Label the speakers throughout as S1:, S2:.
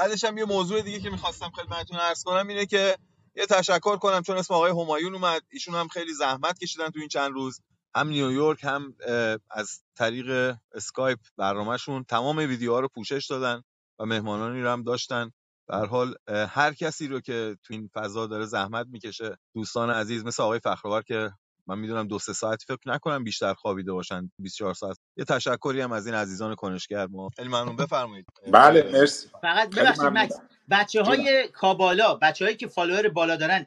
S1: بعدش هم یه موضوع دیگه که می‌خواستم خدمتتون عرض کنم اینه که یه تشکر کنم چون اسم آقای همایون اومد. ایشون هم خیلی زحمت کشیدن تو این چند روز. هم نیویورک هم از طریق اسکایپ برنامهشون تمام ویدیوها رو پوشش دادن و مهمانانی رو هم داشتن. به حال هر کسی رو که تو این فضا داره زحمت می‌کشه دوستان عزیز مثل آقای فخرآور که من می‌دونم دو سه ساعتی فکر نکنم بیشتر خوابیده باشن 24 ساعت. یه تشکری هم از این عزیزان کنشگر ما. خیلی ممنون. بفرمایید.
S2: بله مرسی.
S3: فقط ببخشید مکس بچه هایی که بالا بچه هایی که follower بالا دارن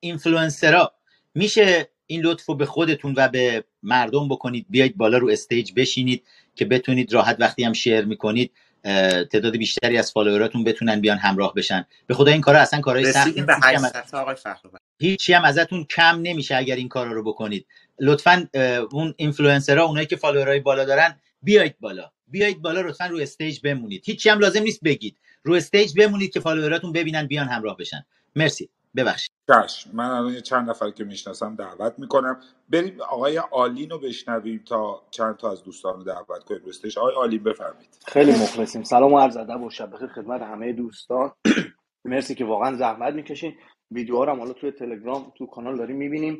S3: اینفلوئنسرا میشه این لطف رو به خودتون و به مردم بکنید؟ بیاید بالا رو stage بشینید که بتونید راحت وقتی هم share می‌کنید تعداد بیشتری از follower اتون بتونن بیان همراه بشن. به خدا این کارا اصلا کارهای سختی
S2: به
S3: هیچی هم ازتون کم نمیشه اگر این کارا رو بکنید. لطفا اون اینفلوئنسرها اونایی که follower ای بالا دارن بیایید بالا. بیایید بالا لطفا رو stage بمونید. هیچی هم لازم نیست بگید. رو stage بمونید که follower اتون ببینن بیان همراه بشن. مرسی. ببخشید.
S2: چشم من الان چند نفر که می‌شناسم دعوت می‌کنم. بریم آقای آلین رو بشنویم تا چند تا از دوستان رو دعوت کنیم رستش آقای آلین بفرمایید.
S4: خیلی مخلصیم. سلام و عرض ادب و شب بخیر خدمت همه دوستان. مرسی که واقعا زحمت می‌کشین. ویدیوها رو حالا توی تلگرام تو کانال داریم می‌بینیم.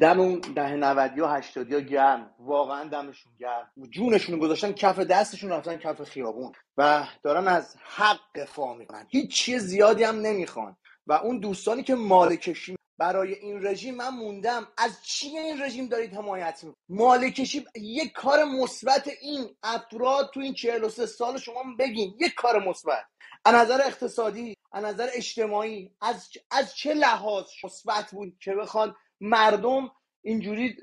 S4: دم اون ده 90 و 80 ها گرم. واقعا دمشون گرم. جونشون گذاشتن کف دستشون رفتن کف خیابون. و دارن از حق دفاع می‌کنن. هیچ چیز زیادی هم نمی‌خوان. و اون دوستانی که مالکشی برای این رژیم من موندم. از چی این رژیم دارید حمایت می مالکشی یک کار مثبت این افراد تو این 43 سال شما بگین. یک کار مثبت. از نظر اقتصادی از نظر اجتماعی از از چه لحاظ مثبت بود که بخوان مردم اینجوری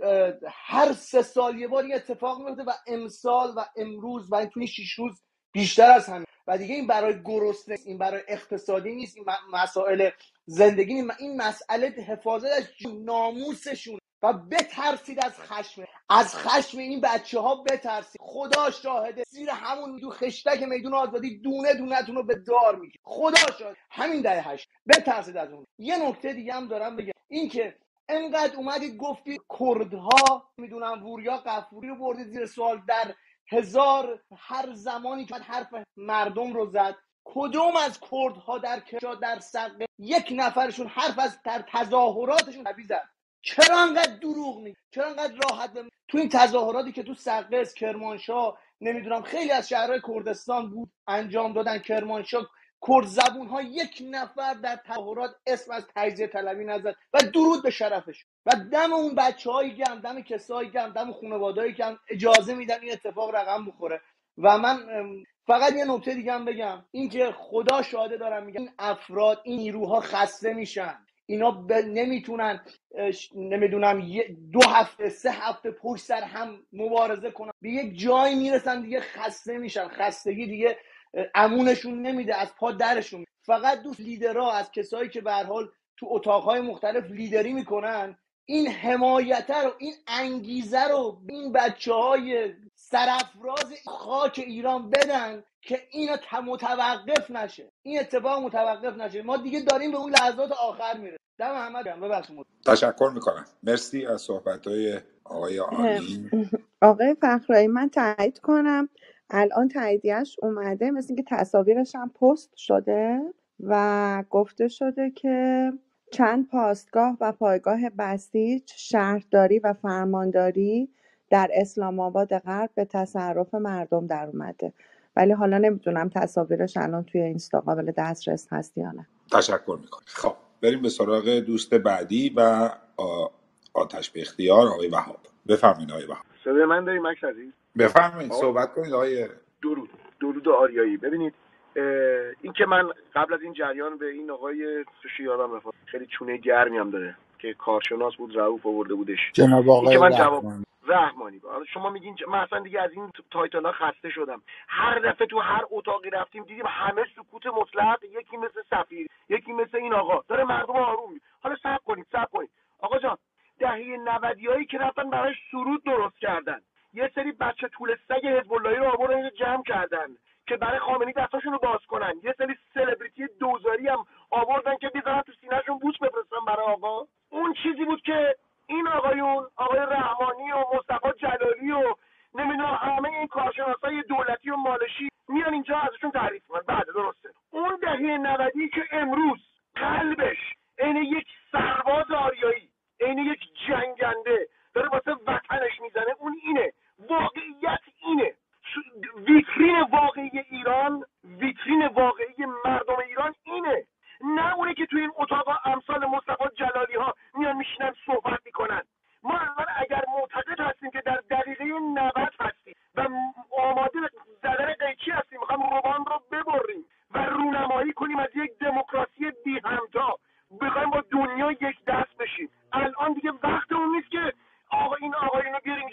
S4: هر سه سال یه بار اتفاق میفته و امسال و امروز و تو این شیش روز بیشتر از همین. و دیگه این برای گرسنه این برای اقتصادی نیست این مسائل زندگی نیست. این مسئله حفاظت از ناموسشون و بترسید از خشم. از خشم این بچه ها بترسید. خدا شاهده. زیر همون دو خشتک میدون آزادی دونه دونتون رو به دار میگه خدا شاهد همین ده هشت. بترسید از اون. یه نکته دیگه هم دارم بگم. این که انقدر اومدید گفتید کردها می‌دونم وریا قفوری رو بردید زیر سوال در هزار هر زمانی که حرف مردم رو زد کدوم از کردها در کجا در سقه یک نفرشون حرف از در تظاهراتشون حبی زد چرا انقدر دروغ می چرا انقدر راحت بمی؟ تو این تظاهراتی که تو سقز کرمانشاه نمی‌دونم خیلی از شهرهای کردستان بود انجام دادن کرمانشاه کرد زبون ها یک نفر در تظاهرات اسم از تجزیه طلبی نزد و درود به شرفش. و دم اون بچه هایی گم دم کسایی گم دم خانوادهایی که اجازه میدن این اتفاق رقم بخوره. و من فقط یه نکته دیگه هم بگم. اینکه خدا شاهده دارم میگم این افراد این نیروها خسته میشن. اینا ب... نمی‌تونن نمی‌دونم دو هفته سه هفته پشت سر هم مبارزه کنن. به یک جایی می‌رسن دیگه خسته میشن. خستگی دیگه امونشون نمیده از پا درشون فقط دوست لیدرها از کسایی که به حال تو اتاقهای مختلف لیدری می‌کنن این حمایت رو این انگیزه رو این بچه های سرفراز خاک ایران بدن که اینا متوقف نشه. این اتفاق متوقف نشه. ما دیگه داریم به اون لحظات آخر میره دم احمد ببخشید.
S2: تشکر می‌کنم. مرسی از صحبت های آقای
S5: آقای فخرایی من تایید کنم. الان تاییدیش اومده مثل اینکه تصاویرش هم پست شده و گفته شده که چند پاسگاه و پایگاه بسیج شهرداری و فرمانداری در اسلام آباد غرب به تصرف مردم در اومده. ولی حالا نمی‌دونم تصاویرش الان توی اینستا قابل دسترس هست یا نه.
S2: تشکر می‌کنم. خب بریم به سراغ دوست بعدی و آتش به اختیار آقای وهاب. بفرمایید آقای وهاب.
S6: صدای من داری مکس عزیز
S2: بفرمایید صحبت کنید آقای
S6: درود. درود آریایی. ببینید این که من قبل از این جریان به این آقای سوشی یادم رفت. خیلی چونه گرمی هم داره که کارشناس بود رعوف آورده بودش.
S2: جناب آقای
S6: من جواب رحمانی. حالا شما میگین من اصلا دیگه از این title ها خسته شدم. هر دفعه تو هر اتاقی رفتیم دیدیم همه سکوت مطلق یکی مثل سفیر یکی مثل این آقا. داره مردم آروم می حالا صبر کنید صبر کنید. آقا جان دهه نودیایی که رفتن برای سرود درست کردن. یه سری بچه توله سگ حزب اللهی رو آوردن جمع کردن که برای خامنه‌ای دستاشون رو باز کنن. یه سری سلبریتی دوزاری هم آوردن که بزنن تو سینهشون بوس بفرستن برای آقا. اون چیزی بود که این آقایون آقای رحمانی و مصطفی جلالی و نمی‌دونم همه این کارشناسای دولتی و مالشی میان اینجا ازشون تعریف می‌کنن. بله درسته. اون دهه 90 که امروز قلبش عین یک سرباز آریایی عین یک جنگنده داره واسه وطنش می‌زنه اون اینه. واقعیت اینه. ویترین واقعی ایران ویترین واقعی مردم ایران اینه. نه اونه که توی این اتاق امثال مصطفی جلالی ها میان میشینن صحبت می‌کنن. ما اول اگر معتقد هستیم که در دقیقه 90 هستیم و آماده زدن قیچی هستیم می‌خوام روبان رو ببریم و رونمایی کنیم از یک دموکراسی بی همتا بخوایم با دنیا یک دست بشیم. الان دیگه وقت اون نیست که آقا این آقایونو رو بیاریم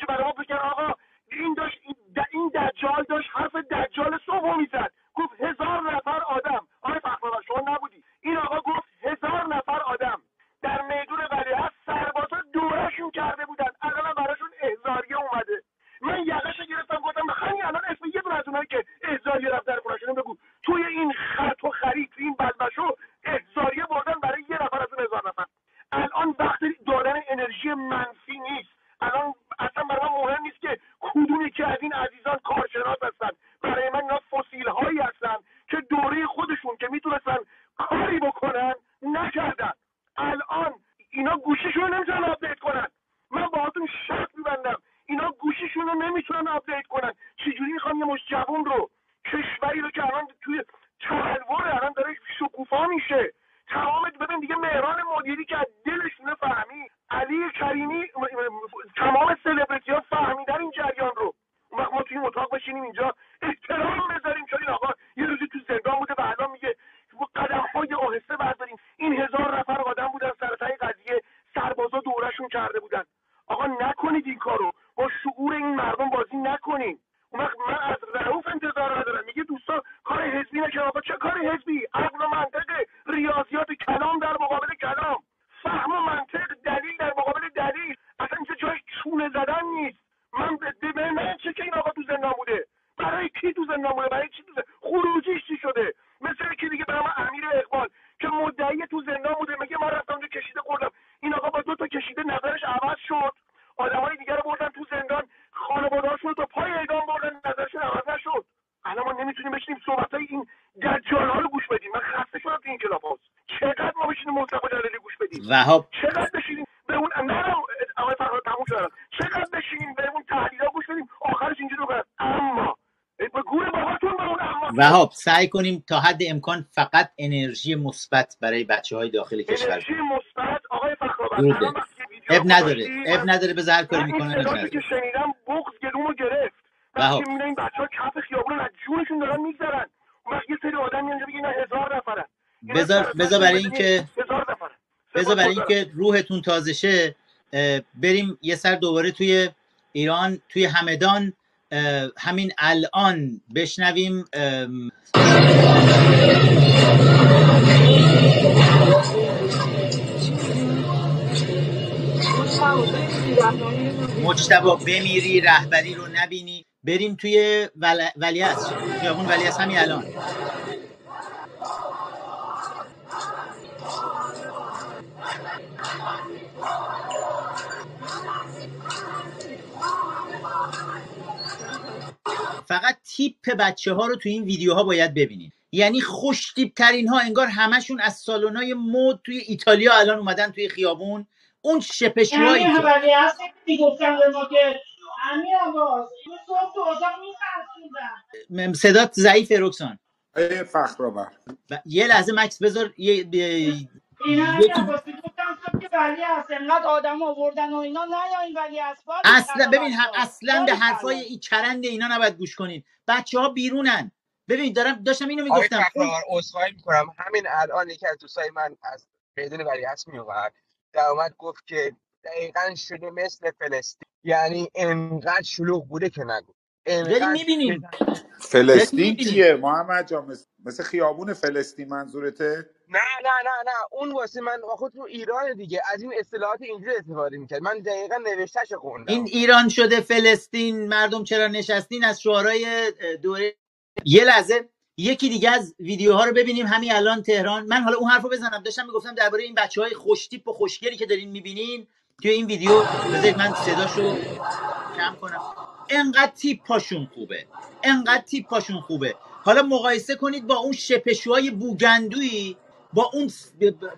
S3: وهاب
S6: چقدر بشینیم به اون نه آقای فرهاد تموم شدم چقدر بشینیم به اون تحلیل گوش بدیم. آخرش اینجوری بکنن اما به گور باباتون به اون اما
S3: وهاب سعی کنیم تا حد امکان فقط انرژی مثبت برای بچه های داخل کشور.
S6: انرژی مثبت. آقای ویدیو
S3: اب نداره. اب نداره بذار هر کاری
S6: صدایی
S3: نداره
S6: که شنیدم بغض گلومو گرفت. وقتی می‌بینم این بچه ها کف خیابون از جونشون دارن میگذرن. اون وقت یه سری آدم میان اینجا بگن هزار نفرن.
S3: بذار-
S6: سر-
S3: بذار برای اینکه- بذار برای اینکه روحتون تازه شه بریم یه سر دوباره توی ایران توی همدان همین الان بشنویم مجتبا بمیری رهبری رو نبینی. بریم توی ول... ولیعصر خیابون ولیعصر همین الان. فقط تیپ بچه ها رو تو این ویدیوها باید ببینید یعنی خوش تیپ ترین ها انگار همشون از سالن مد توی ایتالیا الان اومدن توی خیابون. اون شپشوهایی
S7: یعنی
S3: که
S7: هست به ما که
S3: م- صدات ضعیف رکسان.
S2: فخرآور
S3: و یه لحظه مکس بذار یه ب-
S7: که ولی هست انقدر آدم آوردن و اینا ولی هست
S3: اصلا ببین هم. اصلا به. حرفای این چرند اینا نباید گوش کنین. بچه ها بیرونن. ببین دارم داشتم اینو می‌گفتم.
S8: عذرخواهی می‌کنم. همین الان یکی از دوستای من از میدون ولیعصر میومد در اومد گفت که دقیقا شده مثل فلسطین. یعنی انقدر شلوغ بوده که نگو انقدر
S3: می‌بینیم.
S2: فلسطین چیه محمد جان مثل- مثل خیابون فلسطین منظورته؟
S8: نه نه نه نه. اون واسه من خود تو ایران دیگه. از این اصطلاحات اینجوری استفاده می‌کرد. من دقیقا نوشتهش خوندم.
S3: این ایران شده فلسطین مردم چرا نشستین؟ از شعارهای دوره. یه لحظه. یکی دیگه از ویدیوها رو ببینیم. همین الان تهران. من حالا اون حرفو بزنم. داشتم می‌گفتم درباره این بچه های خوشتیپ و خوشگلی که دارین می‌بینین توی این ویدیو بذارید من صداشو کم کنم. انقدر تیپاشون خوبه. انقدر تیپاشون خوبه. حالا مقایسه کنید با اون شپشوهای بوگندویی با اون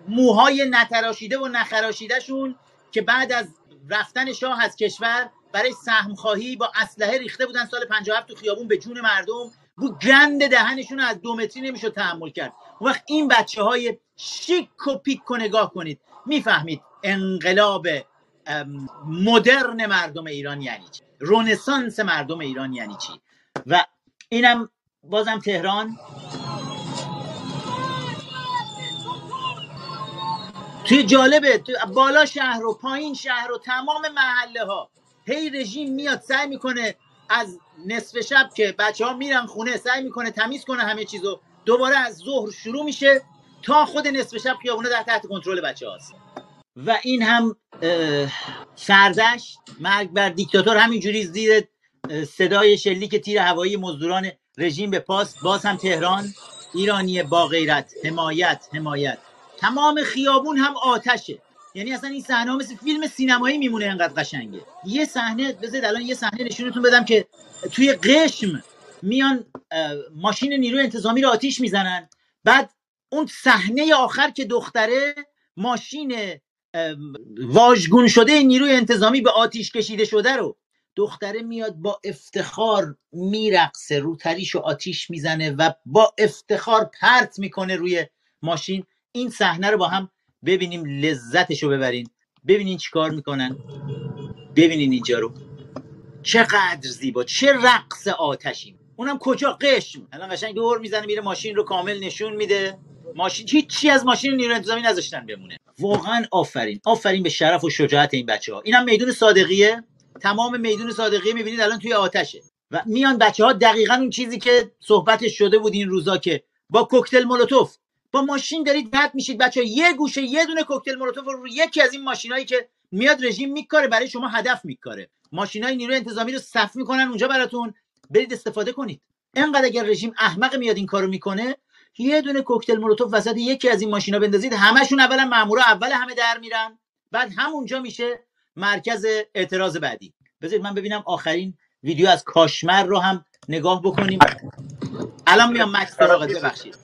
S3: موهای نتراشیده و نخراشیدهشون که بعد از رفتن شاه از کشور برای سهم خواهی با اسلحه ریخته بودن سال 57 تو خیابون به جون مردم بو گند دهنشون از دو متری نمی‌شد تحمل کرد. اون وقت این بچه های شیک و پیک و نگاه کنید می‌فهمید انقلاب مدرن مردم ایران یعنی چی؟ رونسانس مردم ایران یعنی چی؟ و اینم بازم تهران. توی جالبه تو بالا شهر و پایین شهر و تمام محله ها هی رژیم میاد سعی می‌کنه از نصف شب که بچه ها میرن خونه سعی می‌کنه تمیز کنه همه چیزو. دوباره از ظهر شروع میشه تا خود نصف شب خیابونه در تحت کنترل بچه هاست و این هم اه، سردشت مرگ بر دیکتاتور. همینجوری زیر صدای شلیک تیر هوایی مزدوران رژیم به پاس. باز هم تهران ایرانی با غیرت. حمایت حمایت. تمام خیابون هم آتشه. یعنی اصلا این صحنه مثل فیلم سینمایی میمونه انقدر قشنگه. یه صحنه بذارید الان یه صحنه نشونتون بدم که توی قشم میان ماشین نیروی انتظامی رو آتیش می‌زنن. بعد اون صحنه آخر که دختره ماشین واژگون شده نیروی انتظامی به آتیش کشیده شده رو دختره میاد با افتخار میرقصه رو تریش و آتیش می‌زنه و با افتخار پرت می‌کنه روی ماشین. این صحنه رو با هم ببینیم لذتش رو ببرین ببینین چیکار می‌کنن. ببینین اینجا رو. چقدر زیبا. چه رقص آتشی. اونم کجا؟ قشم. الان قشنگ دور می‌زنه میره ماشین رو کامل نشون میده. ماشین هیچی از ماشین نیروی انتظامی نذاشتن بمونه. واقعا آفرین. آفرین به شرف و شجاعت این بچه ها اینم میدون صادقیه. تمام میدون صادقیه می‌بینید الان توی آتشه. و میان بچه ها دقیقا اون چیزی که صحبتش شده بود این روزا که با کوکتل مولوتوف. با ماشین دارید رد میشید بچه یه گوشه یه دونه کوکتل مولوتوف رو یکی از این ماشینایی که میاد رژیم میکاره برای شما هدف میکاره. ماشینای نیروی انتظامی رو صف می‌کنن اونجا براتون. برید استفاده کنید. انقدر اگر رژیم احمق میاد این کارو می‌کنه یه دونه کوکتل مولوتوف وسط یکی از این ماشینا بندازید. همشون اولا مامورا اول همه در میرن. بعد همونجا میشه مرکز اعتراض بعدی. بذارید من ببینم آخرین ویدیو از کاشمر رو هم نگاه بکنیم. الان میام مکس سراغت ببخشید.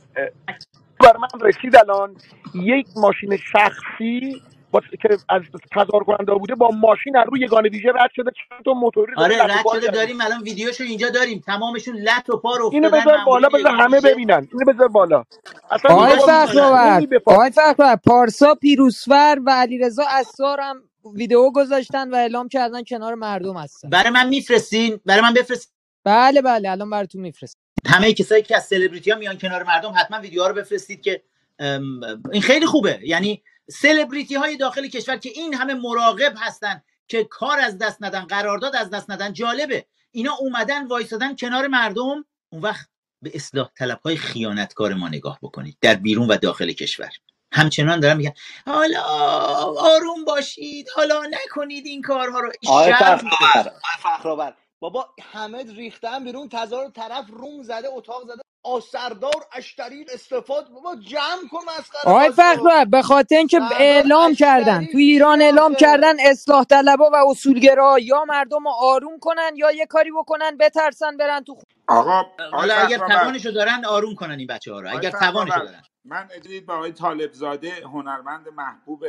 S6: بر من رسید الان یک ماشین شخصی با که از تظاهر کننده بوده با ماشین از روی یگان ویژه رد شده چند تا موتوری
S3: آره رد شده. داریم الان ویدیوشو اینجا داریم. تمامشون لط و پار
S6: اینو
S3: افتادن
S6: بذار بالا بذار همه. ببینن. اینو بذار بالا. اصلا
S3: آقای.
S9: فخرآور آقای فخرآور پارسا پیروزفر و علیرضا اسار هم ویدیو گذاشتن و اعلام کردن کنار مردم هستن.
S3: برای من میفرستین. برای من بفرست
S9: بله بله الان براتون میفرست
S3: همه کسایی که از سلبریتی ها میان کنار مردم حتما ویدیوها رو بفرستید که این خیلی خوبه. یعنی سلبریتی های داخل کشور که این همه مراقب هستن که کار از دست ندن قرارداد از دست ندن جالبه. اینا اومدن وایسادن کنار مردم اون وقت به اصلاح طلب های خیانتکار ما نگاه بکنید در بیرون و داخل کشور. همچنان دارن میگن حالا آروم باشید حالا نکنید این کارها رو.
S4: آقای فخرآور. بابا همه ریختن بیرون تظاهر طرف روم زده اتاق زده آسردار اشتری استفاد بابا جمع کن مسخره
S9: آقای. فخرآور به خاطر اینکه اعلام کردن تو ایران اعلام؟ کردن اصلاح طلبا و اصولگرا یا مردم رو آروم کنن یا یه کاری بکنن بترسن برن تو خونه.
S2: آقا
S3: حالا اگر توانشو دارن آروم کنن این بچه ها رو اگر توانشو دارن
S2: من اجازه به آقای طالب زاده هنرمند محبوب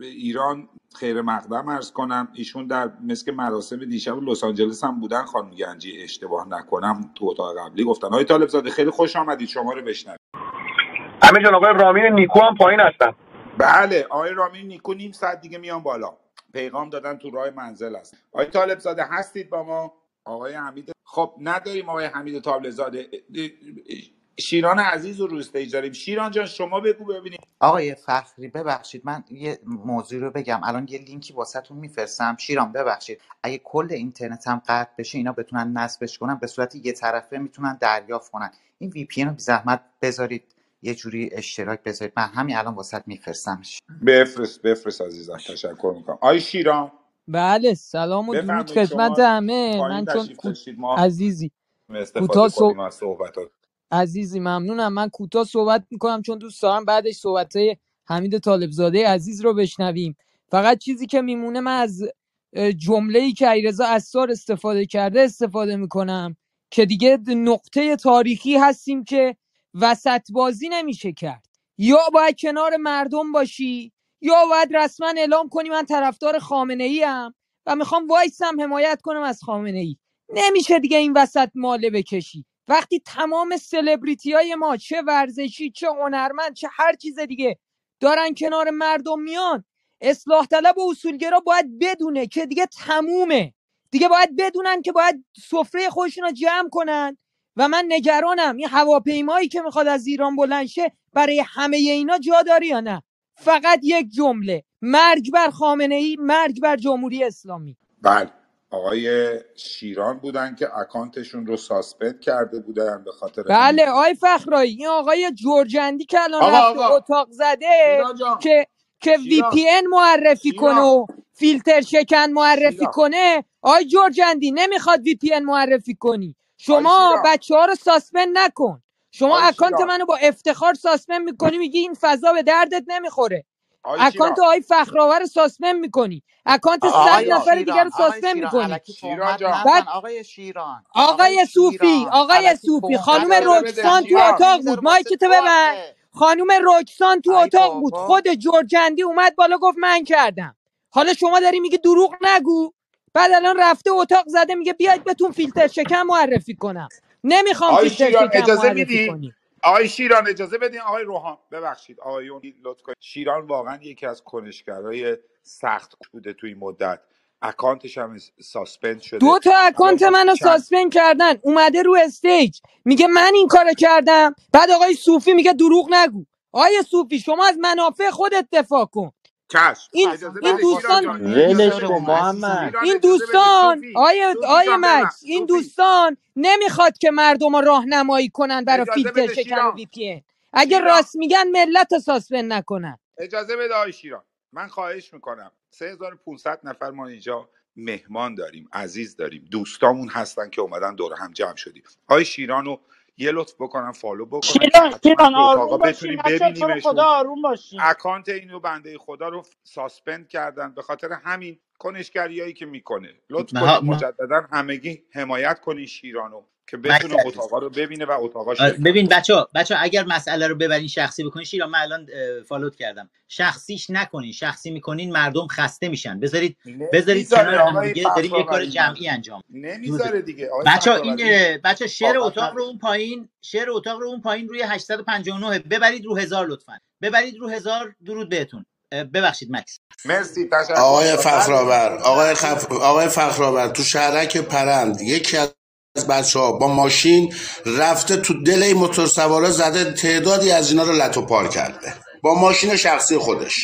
S2: ایران خیر مقدم ارز کنم. ایشون در مثل مراسم دیشب لس آنجلس هم بودن. خانم گنجی اشتباه نکنم تو اتاق قبلی گفتن. آقای طالب زاده خیلی خوش آمدید. شما رو بشنوید
S6: همه جان آقای رامین نیکو هم پایین هستن.
S2: بله آقای رامین نیکو نیم ساعت دیگه میان بالا. پیغام دادن تو راه منزل است. آقای طالب زاده هستید با ما؟ آقای حمید خب نداریم آقای حمید طالب زاده شیران عزیز رو رو stage داریم. شیران جان شما بگو ببینیم.
S10: آقای فخری ببخشید من یه موضوع رو بگم. الان یه لینکی واسهتون میفرستم. شیران ببخشید. اگه کل اینترنت هم قطع بشه اینا بتونن نصبش کنن به صورت یه طرفه می‌تونن دریافت کنن. این VPN رو بی زحمت بذارید. یه جوری اشتراک بذارید. من همین الان واست میفرستمش
S2: بفرست بفرست عزیزم. تشکر می‌کنم. آقای شیران.
S9: بله سلام و درود
S2: بفرمایید
S9: خدمت
S2: شما
S9: همه
S2: پایین
S9: من چون
S2: تشریف
S9: کو-
S2: داشتید ما
S9: عزیزی.
S2: استفاده
S9: کوتاه صحب-
S2: کنیم از صحبتات
S9: عزیزی ممنونم. من کوتاه صحبت می‌کنم چون دوست دارم بعدش صحبت حمید طالبزاده عزیز رو بشنویم. فقط چیزی که میمونه من از جمله ای که علیرضا اسار استفاده کرده استفاده می‌کنم که دیگه نقطه تاریخی هستیم که وسط بازی نمیشه کرد. یا باید کنار مردم باشی یا باید رسما اعلام کنی من طرفدار خامنه ای ام و می‌خوام وایسم حمایت کنم از خامنه ای نمیشه دیگه این وسط ماله بکشی. وقتی تمام سلبریتی های ما چه ورزشی چه هنرمند چه هر چیز دیگه دارن کنار مردم میان اصلاح طلب و اصولگرا باید بدونه که دیگه تمومه. دیگه باید بدونن که باید سفره خودشون رو جمع کنن. و من نگرانم این هواپیمایی که می‌خواد از ایران بلند شه برای همه اینا جا داره یا نه. فقط یک جمله مرگ بر خامنه ای مرگ بر جمهوری اسلامی.
S2: بله. آقای شیران بودن که اکانتشون رو ساسپند کرده بودن به خاطر
S9: بله آقای فخرایی این آقای جورجندی که الان
S6: آقا
S9: رفته
S6: آقا.
S9: اتاق زده
S6: شیران جان.
S9: که که وی
S6: شیران
S9: پی ان معرفی کنه و فیلتر شکن معرفی
S2: شیران.
S9: کنه. آقای جورجندی نمی‌خواد وی پی ان معرفی کنی. شما
S2: شیران.
S9: بچه ها رو ساسپند نکن. شما اکانت
S2: شیران.
S9: منو با افتخار suspend می‌کنی میگی این فضا به دردت نمی‌خوره. اکانت آقای فخرآور رو suspend می‌کنی. اکانت صد نفر دیگر رو
S10: suspend
S9: می‌کنی. بعد
S10: آقای شیران
S9: آقای صوفی آقای صوفی
S2: بده
S9: رکسان تو اتاق بود. mic تو ببند.
S10: آخه
S9: خانوم رکسان تو اتاق بود. خود جورجندی اومد بالا گفت من کردم. حالا شما داری میگی دروغ نگو. بعد الان رفته اتاق زده میگه بیاید بهتون فیلتر شکن معرفی کنم. نمی‌خوام فیلتر شکن
S2: اجازه
S9: معرفی کنی.
S2: آقای شیران اجازه بدین؟ آقای روحان ببخشید. آقایون لطف کنید. شیران واقعا یکی از کنشگرای سخت بوده تو این مدت. اکانتش هم suspend
S9: دو
S2: شده
S9: تا
S2: الان
S9: اکانت منو
S2: چند
S9: suspend کردن. اومده رو stage. میگه من این کارو کردم. بعد آقای صوفی میگه دروغ نگو. آقای صوفی شما از منافع خودت دفاع کن.
S2: چشم.
S9: این
S10: اصلا
S2: اجازه
S9: این
S2: بده
S10: بحث واسه
S2: شیران
S9: دوستان
S2: جان.
S11: ولش کن
S2: بده
S11: محمد.
S2: شیران
S9: این
S2: اجازه بده
S9: دوستان
S2: صوفی.
S9: آیه
S2: صوفی
S9: آیه
S2: جان ببخش.
S9: مکس این
S2: صوفی.
S9: دوستان نمی‌خواد که مردم رو راهنمایی کنن برای
S2: اجازه
S9: فیلتر
S2: بده
S9: شکن و
S2: شیران.
S9: وی پی ان. اگه
S2: شیران.
S9: راست میگن ملت رو ساسپند نکنن.
S2: اجازه بده آقای شیران. من خواهش می‌کنم. 3500 نفر ما اینجا مهمان داریم عزیز داریم. دوستامون هستن که اومدن دور هم جمع شدیم. آقای شیران رو یه لطف بکنن فالو بکنن اتاقا
S7: آروم باشین رو خدا آروم باشین؟
S2: اکانت اینو بنده خدا رو ساسپند کردن. به خاطر همین کنشگریایی که می‌کنه. لطف. کنید. مجددا همگی حمایت کنید شیرانو که بتونه
S3: عزیز
S2: اتاقا رو ببینه و اتاقا
S3: آه،
S2: شرکت
S3: ببین بچه بچه اگر مسئله رو ببرین شخصی بکنین شیران من الان فالوت کردم. شخصیش نکنین شخصی می‌کنین مردم خسته میشن. بذارید بذارید کنار داریم یه کار جمعی انجام
S2: نمی‌ذاره دیگه.
S3: بچه این بچه شعر اتاق رو اون پایین شعر اتاق رو اون پایین روی 859 ببرید رو هزار لطفا. ببرید رو هزار درود بهتون. ببخشید مکس.
S2: مرسی تشکر.
S11: آقای فخرآور آقای خف... آقای فخرآور تو شهرک پرند یکی از بچه ها با ماشین رفته تو دل این موتور سوارا زده تعدادی از اینا رو لتو پار کرده. با ماشین شخصی خودش.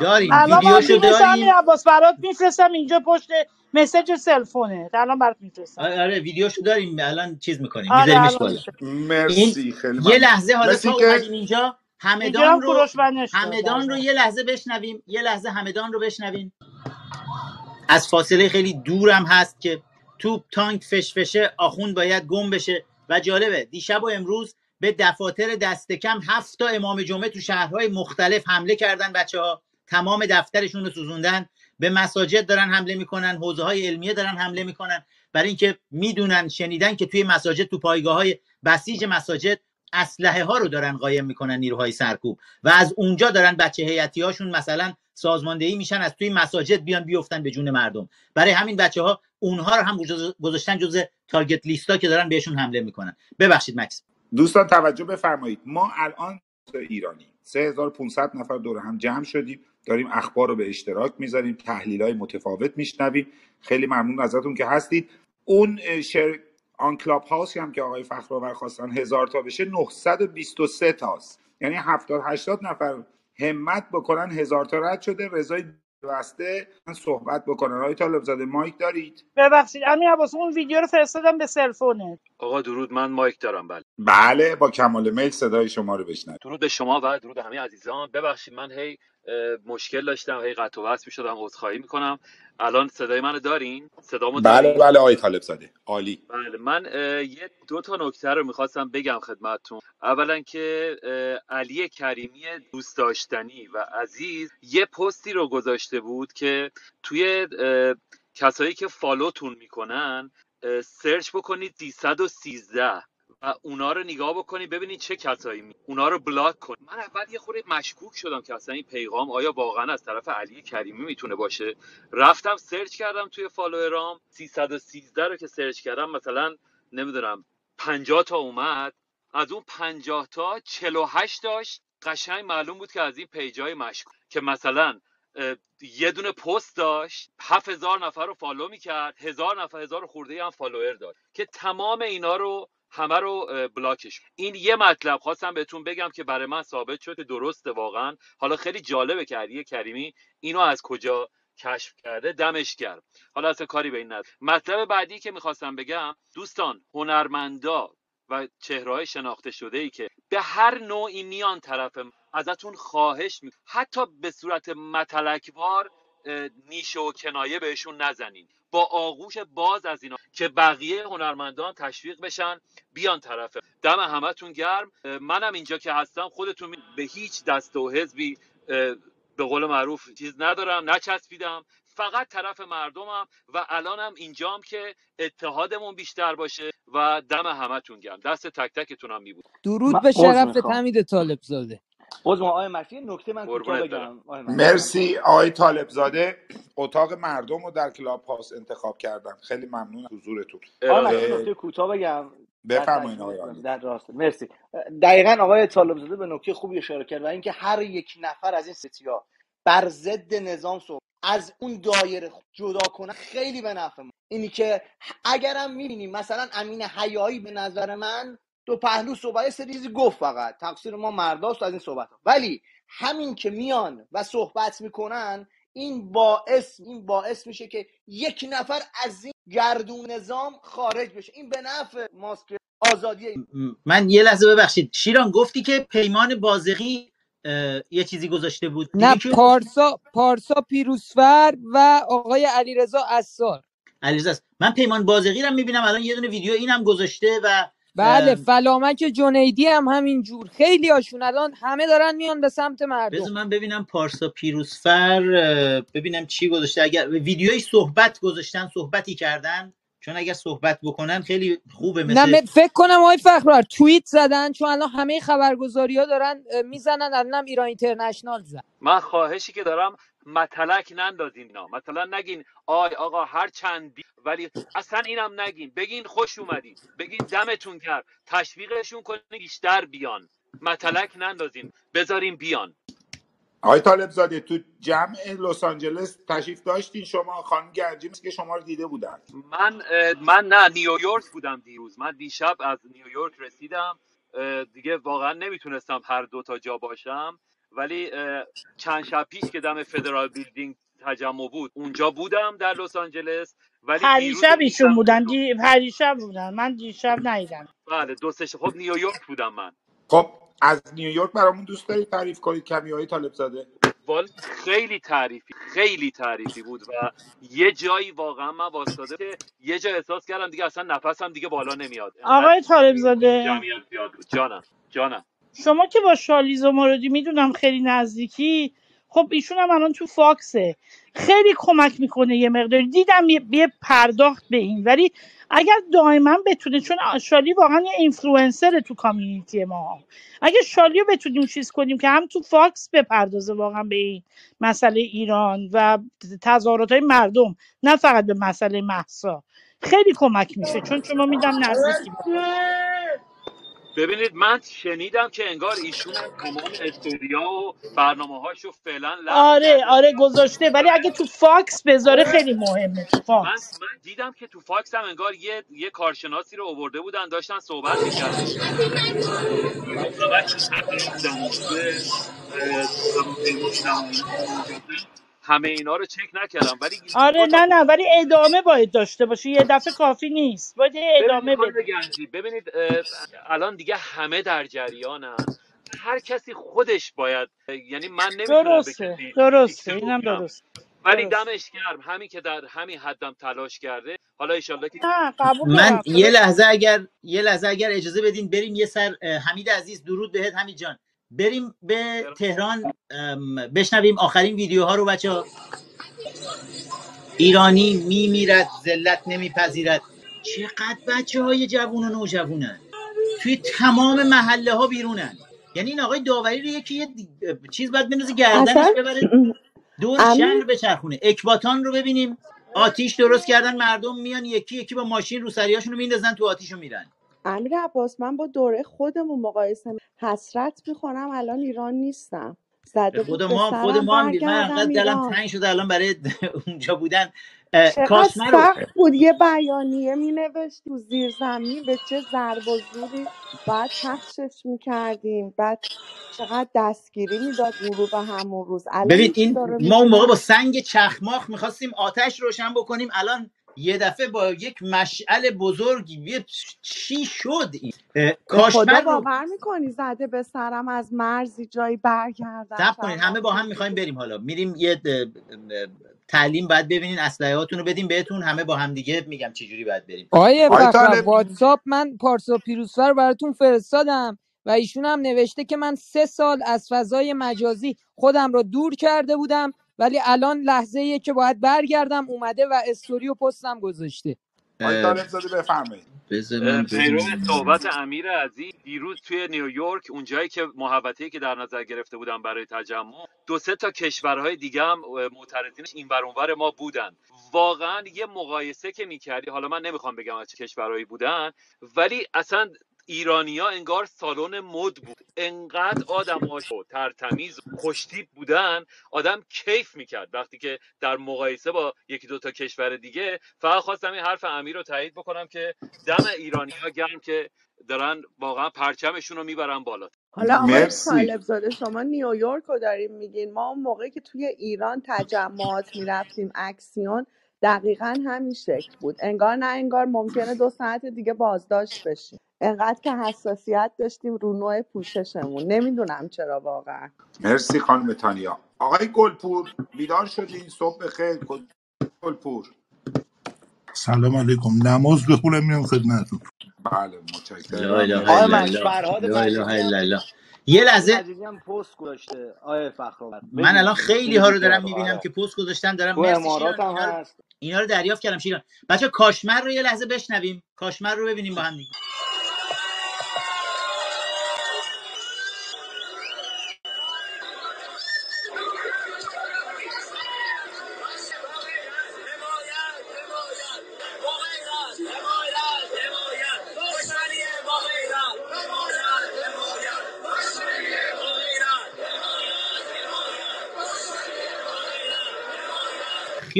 S3: داریم.
S7: الان
S3: ویدیوشو داریم؟
S7: عباس برات میفرستم اینجا پشت مسیج سلفونه. الان برات میفرستم.
S3: آره آره، ویدیوشو داریم الان چیز می‌کنیم.
S7: آره
S3: میذاریمش بالا
S2: مرسی خیلی
S3: یه لحظه حالا تا
S2: که
S3: اینجا همدان
S7: هم
S3: رو همدان رو
S7: کردن
S3: یه لحظه بشنویم یه لحظه همدان رو بشنویم. از فاصله خیلی دورم هست که توپ تانک فشفشه آخون باید گم بشه. و جالبه دیشب و امروز به دفاتر دست کم هفت تا امام جمعه تو شهرهای مختلف حمله کردن بچه ها تمام دفترشون رو سوزوندن. به مساجد دارن حمله می‌کنن حوزه های علمیه دارن حمله می‌کنن. برای اینکه می‌دونن شنیدن که توی مساجد تو پایگاه های بسیج مساجد اسلحه ها رو دارن قایم می‌کنن نیروهای سرکوب و از اونجا دارن بچه هیئتی هاشون مثلا سازماندهی میشن از توی مساجد بیان بیفتن به جون مردم. برای همین بچه ها اونها رو هم گذاشت- گذاشتن جز تارگت لیستا که دارن بهشون حمله می‌کنن. ببخشید مکس.
S2: دوستان توجه بفرمایید. ما الان ایرانی. 3500 نفر دور هم جمع شدیم. داریم اخبار رو به اشتراک می‌ذاریم. تحلیل های متفاوت میشنویم. خیلی ممنون ازتون که هستید. اون شر آن کلاب هاوسی هم که آقای فخرآور خواستن هزار تا بشه 923 تاست. یعنی 70 80 نفر همت بکنن هزار تا رد شده رضای بسته من صحبت بکنن. آقای طالب زاده مایک دارید؟
S7: ببخشید همین عباس اون ویدیو رو فرستادم به سلفونه.
S12: آقا درود من مایک دارم بله.
S2: بله با کمال میل صدای شما رو بشنویم
S12: درود به شما و درود همه عزیزان. ببخشید من هی مشکل داشتم هی قطع و وصل می‌شدم عذرخواهی می‌کنم. الان صدای منو دارین؟ صدامو
S2: بله
S12: دارین؟
S2: بله آقای طالب زاده. عالی.
S12: بله من یه دو تا نکته رو می‌خواستم بگم خدمتتون. اولا که علی کریمی دوست داشتنی و عزیز یه پستی رو گذاشته بود که توی کسایی که follow تون می‌کنن search بکنید 313 و اونا رو نگاه بکنید ببینید چه کسایی می... اونا رو block کن من اول یه خورده مشکوک شدم که اصلا این پیغام آیا واقعا از طرف علی کریمی می‌تونه باشه؟ رفتم search کردم توی follower ام 313 رو که search کردم مثلا نمی‌دونم 50 تا اومد. از اون 50 تا 48 داشت. قشنگ معلوم بود که از این page ای مشکوک. که مثلا یه دونه پست داشت. 7000 نفر رو follow می‌کرد. هزار نفر هزار خورده هم follower داشت. که تمام اینا رو همه رو block ش این یه مطلب خواستم بهتون بگم که برای من ثابت شد که درسته واقعا. حالا خیلی جالبه که علی کریمی اینو از کجا کشف کرده؟ دمش گرم. حالا اصلا کاری به این نداره مطلب بعدی که می‌خواستم بگم دوستان هنرمندا و چهرهای شناخته شده ای که به هر نوعی میان طرف ازتون خواهش می حتی به صورت متلکوار نیشه و کنایه بهشون نزنین. با آغوش باز از اینا که بقیه هنرمندان تشویق بشن بیان طرف دم همتون گرم. منم اینجا که هستم خودتون به هیچ دست و حزبی به قول معروف چیز ندارم نچسبیدم. فقط طرف مردمم و الانم اینجام که اتحادمون بیشتر باشه و دم همتون گرم. دست تک تکتونم می بود
S9: درود به
S4: می‌خوام.
S9: حمید طالب زاده
S4: می‌خوام آقای یه نکته من کوتاه بگم. آقای
S2: مرسی آقای طالب زاده اتاق مردم رو در کلاب هاوس انتخاب کردن خیلی ممنون از حضورتون.
S4: آقای نکته کوتاه بگم. در
S2: بفرمایید آقای
S4: در راست. مرسی. دقیقا آقای طالب زاده به نکته خوبی اشاره کرد و اینکه هر یک نفر از این ستیا بر ضد نظام صحبت از اون دایره جدا کنن خیلی به نفع ما. اینی که اگرم می‌بینیم مثلا امین حیایی به نظر من دو پهلو صحبت یه سری چیزی گفت فقط. تقصیر ما مرداست از این صحبت ها. ولی همین که میان و صحبت می‌کنن این باعث این باعث میشه که یک نفر از این گردون نظام خارج بشه. این به نفع ماست که آزادی
S3: من یه لحظه ببخشید. شیران گفتی که پیمان بازقی یه چیزی گذاشته بود.
S9: نه پارسا پارسا پیروزفر و آقای علیرضا اسار
S3: علیرضا. من پیمان بازقی رو می‌بینم. الان یه دونه ویدیو اینم گذاشته و
S9: بله فلامک جنیدی هم همین جور. خیلی هاشون الان همه دارن میان به سمت مردم.
S3: بذار من ببینم پارسا پیروزفر ببینم چی گذاشته. اگر ویدیوی صحبت گذاشتن صحبتی کردن؟ چون اگر صحبت بکنن خیلی خوبه
S9: نه
S3: مثل
S9: م- فکر کنم آقای فخرار توییت زدن چون الان همه خبرگزاری ها دارن می‌زنن الانم ایران اینترنشنال زد.
S12: من خواهشی که دارم متلک نندازین اینا مثلا نگین آی آقا هر چندی ولی اصلا اینم نگین. بگین خوش اومدین. بگین دمتون کرد تشویقشون کنین بیشتر بیان. متلک نندازین. بذارین بیان.
S2: آقای طالب زاده تو جمع لس آنجلس تشریف داشتین شما؟ خانم گنجی مثل که شما رو دیده بودن.
S12: من من نه نیویورک بودم دیروز. من دیشب از نیویورک رسیدم. دیگه واقعا نمی‌تونستم هر دو تا جا باشم. ولی چند شب پیش که دم federal building تجمع بود اونجا بودم در لس آنجلس ولی
S7: پریشب ایشون بودن دی... پریشب بودن. من دیشب ندیدم.
S12: بله دو سه شب- خب نیویورک بودم من.
S2: خب از نیویورک برامون دوست دارید تعریف کنید کمی آقای طالب زاده.
S12: خیلی تعریفی خیلی تعریفی بود و یه جایی واقعا من واسطاده که یه جا احساس کردم دیگه اصلا نفسم دیگه بالا نمیاد.
S7: آقای طالب زاده.
S12: جانم جانم.
S7: شما که با شالیز موردی می‌دونم خیلی نزدیکی خب ایشون هم الان تو فاکسه. خیلی کمک می‌کنه یه مقداری. دیدم یه, پرداخت به این. ولی اگر دائما بتونه چون شالی واقعا یه اینفلوئنسر تو community ما. اگه شالی رو بتونیم چیز کنیم که هم تو فاکس بپردازه واقعا به این مسئله ایران و تظاهرات های مردم نه فقط به مسئله مهسا خیلی کمک میشه. چون شما میدم نزدیکی
S12: ببینید من شنیدم که انگار ایشون هم تمام استوریا و برنامه هاشو فعلا
S7: آره آره گذاشته ولی اگه تو فاکس بذاره خیلی مهمه تو
S12: من
S7: فاکس
S12: من دیدم که تو فاکس هم انگار یه یه کارشناسی رو آورده بودن داشتن صحبت می‌کردن همه اینا رو چک نکردم ولی
S7: آره نه نه ولی ادامه باید داشته باشه. یه دفعه کافی نیست. باید ادامه بده
S12: ببینید الان دیگه همه در جریانن. هر کسی خودش باید یعنی من نمی‌تونم
S7: درسته درسته اینم
S12: بگم.
S7: درست
S12: ولی دمش گرم. همین که در همین حدم تلاش کرده. حالا ایشالله که
S7: نه قبول
S3: من یه لحظه اگر یه لحظه اگر اجازه بدین بریم یه سر حمید عزیز درود بهت حمید جان. بریم به تهران بشنویم آخرین ویدیوها رو بچه ایرانی میمیرد ذلت نمیپذیرد. چقدر بچه های جوون و نوجوونن. توی تمام محله ها بیرونن. یعنی این آقای داوری رو یکی یه چیز باید بندازه گردنش ببره. دور شهر بچرخونه. اکباتان رو ببینیم. آتیش درست کردن مردم میان یکی یکی با ماشین رو سریاشون رو میندازن تو آتیش رو میرن.
S5: امیر عباس من با دوره خودمون مقایسه می- حسرت می‌خورم الان ایران نیستم.
S3: به
S5: زده بود
S3: خود
S5: به
S3: ما خود
S5: سرم
S3: ما هم. من انقدر دلم
S5: ایران.
S3: تنگ شده الان برای اونجا بودن. اه،
S5: چقدر
S3: کاش رو
S5: سخت بود یه بیانیه می نوشت تو زیر زمین به چه ضرب و زوری. بعد پخشش می بعد چقدر دستگیری می‌داد غروب همون روز. الان
S3: ببین
S5: این
S3: ما اون موقع با سنگ چخماق می‌خواستیم آتش روشن بکنیم الان یه دفعه با یک مشعل بزرگ یه چی شد این؟ کاشمر رو
S5: باور می‌کنی زده به سرم از مرزی جایی برگردم
S3: صبر کنید
S5: چند
S3: همه با هم می‌خوایم بریم حالا. میریم یه تعلیم باید ببینین اسلحه‌هاتون رو بدیم بهتون همه با هم دیگه میگم چه جوری باید بریم.
S9: آیه واتساپ من پارسا پیروزفر رو براتون فرستادم و ایشون هم نوشته که من سه سال از فضای مجازی خودم رو دور کرده بودم ولی الان لحظه ایه که باید برگردم اومده و استوری و پستم گذاشته.
S2: بفرمایید.
S12: پیرو صحبت امیر عزیز دیروز توی نیویورک اونجایی که محوطه‌ای که در نظر گرفته بودن برای تجمع دو سه تا کشورهای دیگه هم معترضینش این ور اونور ما بودن. واقعا یه مقایسه که می‌کردی حالا من نمی‌خوام بگم از چه کشورهایی بودن ولی اصلا ایرانیا انگار سالن مد بود. انقدر آدم و ترتمیز و خوشتیپ بودن آدم کیف می‌کرد. وقتی که در مقایسه با یکی دو تا کشور دیگه فقط خواستم این حرف امیر رو تایید بکنم که دم ایرانی ها گرم که دارن واقعا پرچمشون رو می‌برن بالا.
S5: حالا آقای
S2: مرسی.
S5: طالب زاده شما نیویورک رو داریم میگین. ما اون موقعی که توی ایران تجمعات می‌رفتیم اکسیون دقیقا همین شکل بود. انگار نه انگار ممکنه دو ساعت دیگه بازداشت بشیم. انقدر که حساسیت داشتیم رو نوع پوششمون. نمی‌دونم چرا واقعا.
S2: مرسی خانم تانیا. آقای گلپور بیدار شدین. صبح خیر گلپور.
S13: سلام علیکم. نماز بخونم میام خدمتتون.
S2: بله
S3: لا
S2: متشکرم
S3: اله
S4: آقای
S3: الا
S2: مرسی
S4: مج
S3: الله.
S4: فرهاد
S3: لا اله
S4: مجیدی
S3: الا
S4: هم
S3: الله. یه لحظه.
S4: مجیدی هم پست گذاشته. آقای فخرآورد
S3: من الان خیلی ها رو دارم می‌بینم
S4: آره
S3: که پست گذاشتن دارم
S4: تو
S3: مرسی
S4: امارات
S3: شیران
S4: هم
S3: اینا رو
S4: هست.
S3: اینا رو دریافت کردم شیران. بچه کاشمر رو یه لحظه بشنویم. کاشمر رو ببینیم با هم دیگه.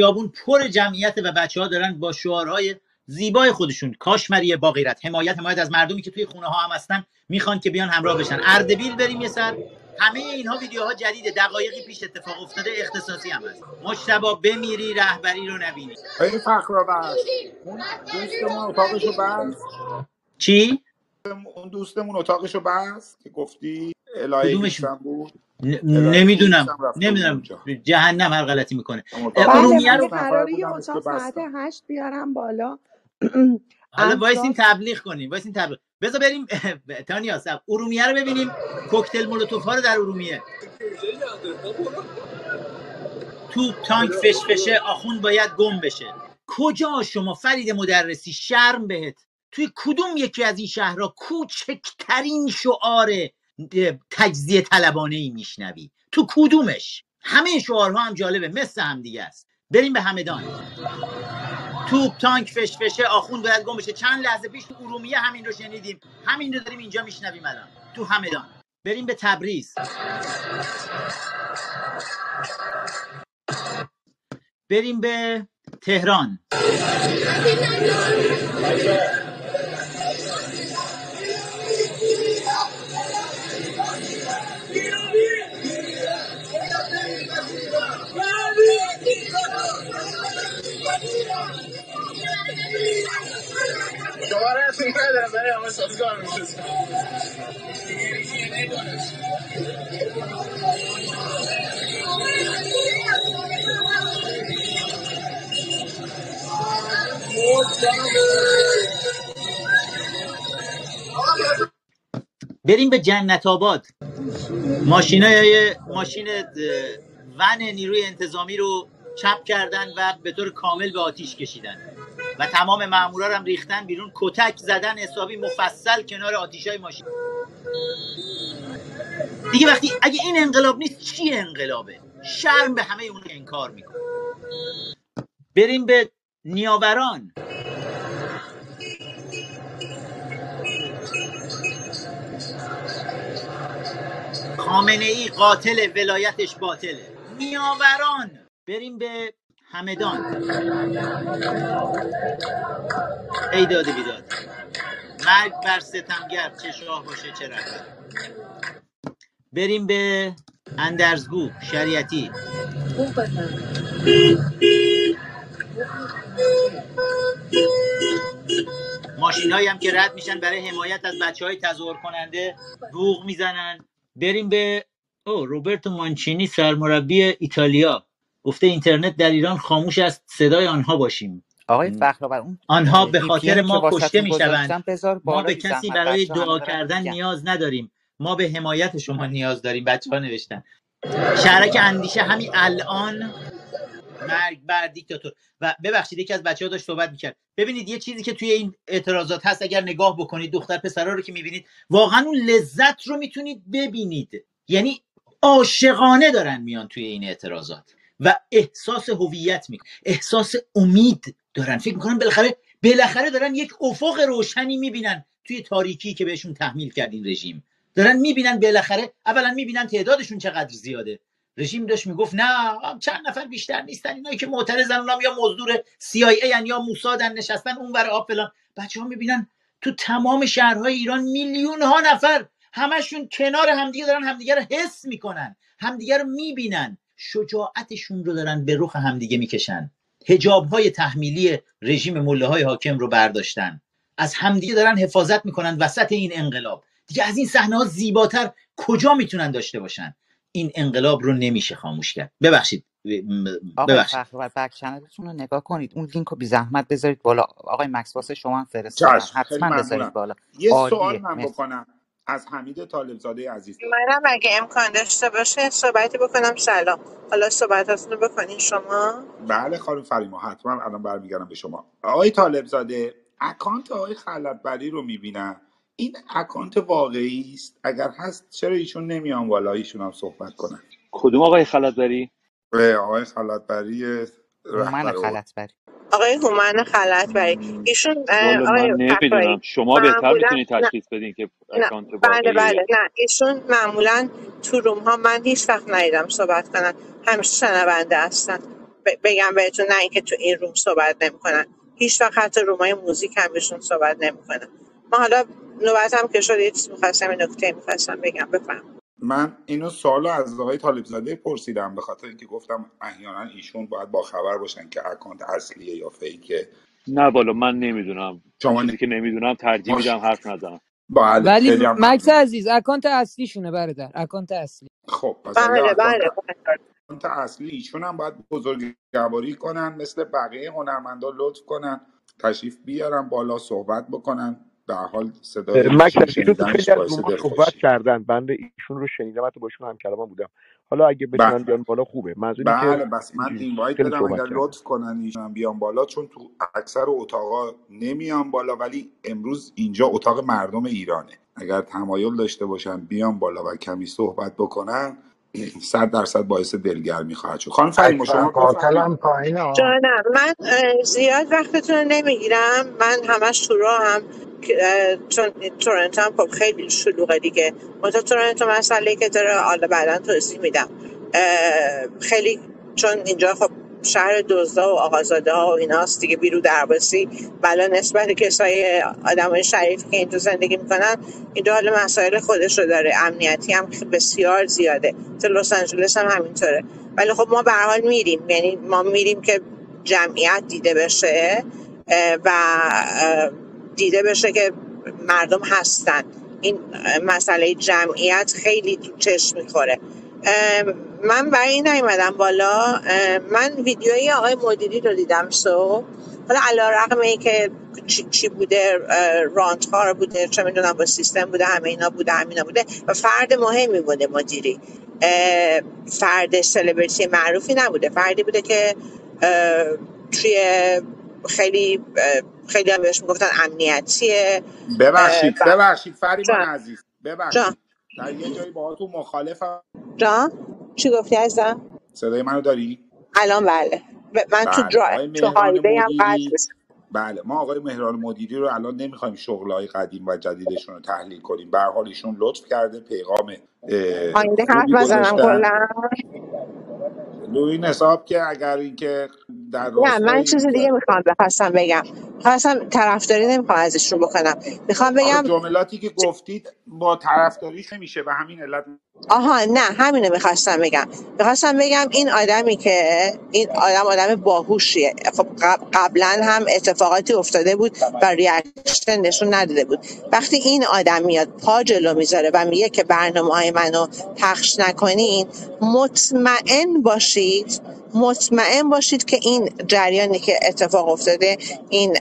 S3: خیابون پر جمعیت و بچه ها دارن با شعارهای زیبای خودشون. کاشمری با غیرت حمایت حمایت از مردمی که توی خونه ها هم هستن می‌خوان که بیان همراه بشن. اردبیل بریم یه سر. همه اینها ویدیوها جدیده. دقایقی پیش اتفاق افتاده. اختصاصی هم هست. مشتبا بمیری رهبری رو نبینی.
S2: آقای فخرآورد اون دوستمون اتاقشو بست.
S3: چی؟
S2: اون دوستمون اتاقشو بست که گفتی هم بود.
S3: نمی‌دونم. نمی‌دونم. جهنم هر غلطی می‌کنه. ارومیه رو
S5: قراره یه اتاق ساعت هشت بیارم بالا.
S3: حالا
S5: اهداف
S3: تبلیغ کنیم. وایسین تبلیغ. بذار بریم. تانیا سب. ارومیه رو ببینیم. کوکتل مولوتوف ها رو در ارومیه. توپ تانک فشفشه آخوند باید گم بشه. کجا شما فرید مدرسی؟ شرم بهت. توی کدوم یکی از این شهرها کوچکترین شعار اه، تجزیه طلبانه ای میشنوی. تو کدومش؟ همه شعارها هم جالبه مثل هم دیگه است. بریم به همدان. توپ تانک فشفشه آخوند باید گم بشه. چند لحظه پیش تو ارومیه همین رو شنیدیم. همین رو داریم اینجا میشنویم الان. تو همدان. بریم به تبریز. بریم به تهران.
S6: ندارم برای همه سازگار میفرستم
S3: بریم به جنت آباد. ماشین اه، ون نیروی انتظامی رو چپ کردن و به طور کامل به آتیش کشیدن. و تمام مامورا هم ریختن بیرون. کتک زدن حسابی مفصل کنار آتیشای ماشین. دیگه وقتی اگه این انقلاب نیست چی انقلابه؟ شرم به همه اون انکار می‌کنه بریم به نیاوران. خامنه ای قاتل ولایتش باطله. نیاوران. بریم به همدان. ای داده بیداد. مرگ بر ستمگر چه شاه باشه چه رهبر. بریم به اندرزگو شریعتی. ماشینایی هم که رد میشن برای حمایت از بچه های تظاهر کننده بوغ می‌زنن. بریم به او روبرتو مانچینی سرمربی ایتالیا. گفته اینترنت در ایران خاموش است صدای آنها باشیم.
S10: آقای فخرآور اون
S3: آنها به خاطر ما کشته می‌شوند. ما به کسی برای دعا کردن نیاز نداریم. ما به حمایت شما نیاز داریم بچه ها نوشتن. شهرک اندیشه همین الان مرگ بر دیکتاتور و ببخشید یکی از بچه ها داشت صحبت می‌کرد. ببینید یه چیزی که توی این اعتراضات هست اگر نگاه بکنید دختر پسرا رو که می‌بینید واقعا اون لذت رو می‌تونید ببینید. یعنی عاشقانه دارن میان توی این اعتراضات. و احساس هویت می‌کنن احساس امید دارن. فکر می‌کنن بالاخره بالاخره دارن یک افق روشنی می‌بینن توی تاریکی که بهشون تحمیل کرد این رژیم. دارن می‌بینن بالاخره اولا می‌بینن تعدادشون چقدر زیاده. رژیم داشت می‌گفت نه چند نفر بیشتر نیستن. اینایی که معترضن اونام یا مزدور CIA یا موسادن نشستن اون برای آب فلان. بچه ها می‌بینن تو تمام شهرهای ایران میلیون ها نفر همشون کنار همدیگه دارن همدیگه رو حس می‌کنن همدیگه رو می‌بینن. شجاعتشون رو دارن به رخ همدیگه می‌کشن. هجاب های تحمیلی رژیم مله های حاکم رو برداشتن. از همدیگه دارن حفاظت می‌کنن وسط این انقلاب. دیگه از این صحنه ها زیباتر کجا می‌تونن داشته باشن؟ این انقلاب رو نمیشه خاموش کرد. ببخشید. ببخشید.
S10: بک چنلتون رو نگاه کنید. اون لینک رو بی زحمت بذارید بالا. آقای مکس واسه شما هم فرستادم. حتما بذارید بالا.
S2: یه سوال من بکنم. از حمید طالبزاده عزیز.
S14: منم اگه امکان داشته باشه صحبتی بکنم. سلام. حالا صحبتاتون رو بکنین شما.
S2: بله خانم فریما حتما الان برمیگردم به شما. آقای طالبزاده اکانت آقای خلطبری رو می‌بینم این اکانت واقعی است؟ اگر هست چرا ایشون نمیان بالا ایشون هم صحبت کنن؟
S12: کدوم آقای خلدبری
S2: اه، آقای خلطبری رهبر
S10: خلطبری
S14: آقای هومن خلط برای ایشون آقای
S12: نمی‌دونم. شما بهتر می‌تونید تشخیص بدین که اکانت
S14: بله بله. نه ایشون معمولا تو روم ها من هیچ وقت ندیدم صحبت کنن. همیشه شنونده هستن. ب- بگم بهتون نه اینکه تو این روم صحبت نمی‌کنن. هیچ وقت حتی روم های موزیک هم بهشون صحبت نمی‌کنن. ما حالا نوبت هم که شد یه چیز می‌خواستم این نکته می‌خواستم بگم. بفهم
S2: من اینو سوالو از آقای طالبزاده پرسیدم به خاطر اینکه گفتم احیانا ایشون باید با خبر باشن که اکانت اصلیه یا fake ه.
S12: نه والا من نمی‌دونم.
S2: شما
S12: چیزی که نمی‌دونم ترجیح میدم حرف نزنم.
S2: بله
S9: ولی مکس عزیز اکانت اصلیشونه برادر اکانت اصلی.
S2: خب پس
S14: بله
S2: اکانت
S14: بله بله.
S2: اکانت اصلی ایشون هم باید بزرگواری کنن مثل بقیه هنرمندا لطف کنن تشریف بیارن بالا صحبت بکنن. در حال صدای
S6: تو خیلی از صحبت کردن؟ بنده ایشون رو شنیدم حتی باشون هم کلامم بودم. حالا اگه بتونن بیان بالا خوبه. منظور این که
S2: بله بس من اینوایت بدم اگر لطف کنن ایشون بیان بالا چون تو اکثر اتاقا نمیان بالا ولی امروز اینجا اتاق مردم ایرانه. اگر تمایل داشته باشن بیان بالا و کمی صحبت بکنن صد درصد باعث دلگرمی خواهد شد. خانم فریما
S15: اکثر
S2: شما
S15: قاتلم پایین ها.
S14: جانم من زیاد وقتتون رو نمی‌گیرم. من همش تو هم چون تورنتو هم خب خیلی شلوغه دیگه. منتها تورنتو مسئله که داره حالا بعدا توضیح میدم. خیلی چون اینجا خب شهر دزدا و آقازاده ها و ایناست دیگه بیرو درباسی. بلا نسبت کسای آدم های شریفی که اینجا زندگی می‌کنن اینجا حالا مسائل خودش رو داره. امنیتی هم بسیار زیاده. تو لس آنجلس هم همینطوره. ولی خب ما به حال میریم. یعنی ما میریم که جمعیت دیده بشه و دیده بشه که مردم هستن. این مسئله جمعیت خیلی تو چشم می‌خوره. من برای این نیومدم بالا. من ویدیوی آقای مدیری رو دیدم سو حالا علا رقم این که چی, بوده اه، رانتخار بوده چه می‌دونم با سیستم بوده همه اینا بوده همینا بوده. و فرد مهمی بوده مدیری. فرد سلبریتی معروفی نبوده. فردی بوده که توی خیلی خیلی هم بهش می‌گفتن امنیتیه.
S2: ببخشید ببخشید فریمان
S14: جان.
S2: عزیز ببخشید. در یه جایی باهاتون مخالفم.
S14: جان. چی گفتی عزیزم؟
S2: صدای منو داری؟
S14: الان بله. ب- من تو
S2: بله
S14: درا...
S2: آقای
S14: تو هایوی هم قطع.
S2: بله ما آقای مهران مدیری رو الان نمی‌خوایم شغلهای قدیم و جدیدشون رو تحلیل کنیم. به حال ایشون لطف کرده پیغام
S14: آینده حرف کلا.
S2: رو این حساب که اگر اینکه در
S14: نه من
S2: راستای
S14: چیز دیگه می‌خوام بخواستم بگم. خواستم طرفداری نمی‌خوام ازش رو بکنم. می‌خوام
S2: آخه
S14: بگم
S2: جملاتی که گفتید با طرفداریش نمیشه به همین علت
S14: آها نه همینو می‌خواستم بگم. می‌خواستم بگم این آدمی که این آدم آدم باهوشیه. خب قب- قبلا هم اتفاقاتی افتاده بود و ریاکشن نشون نداده بود. وقتی این آدم میاد پا جلو می‌ذاره و میگه که برنامه های منو پخش نکنین مطمئن باشید مطمئن باشید که این جریانی که اتفاق افتاده این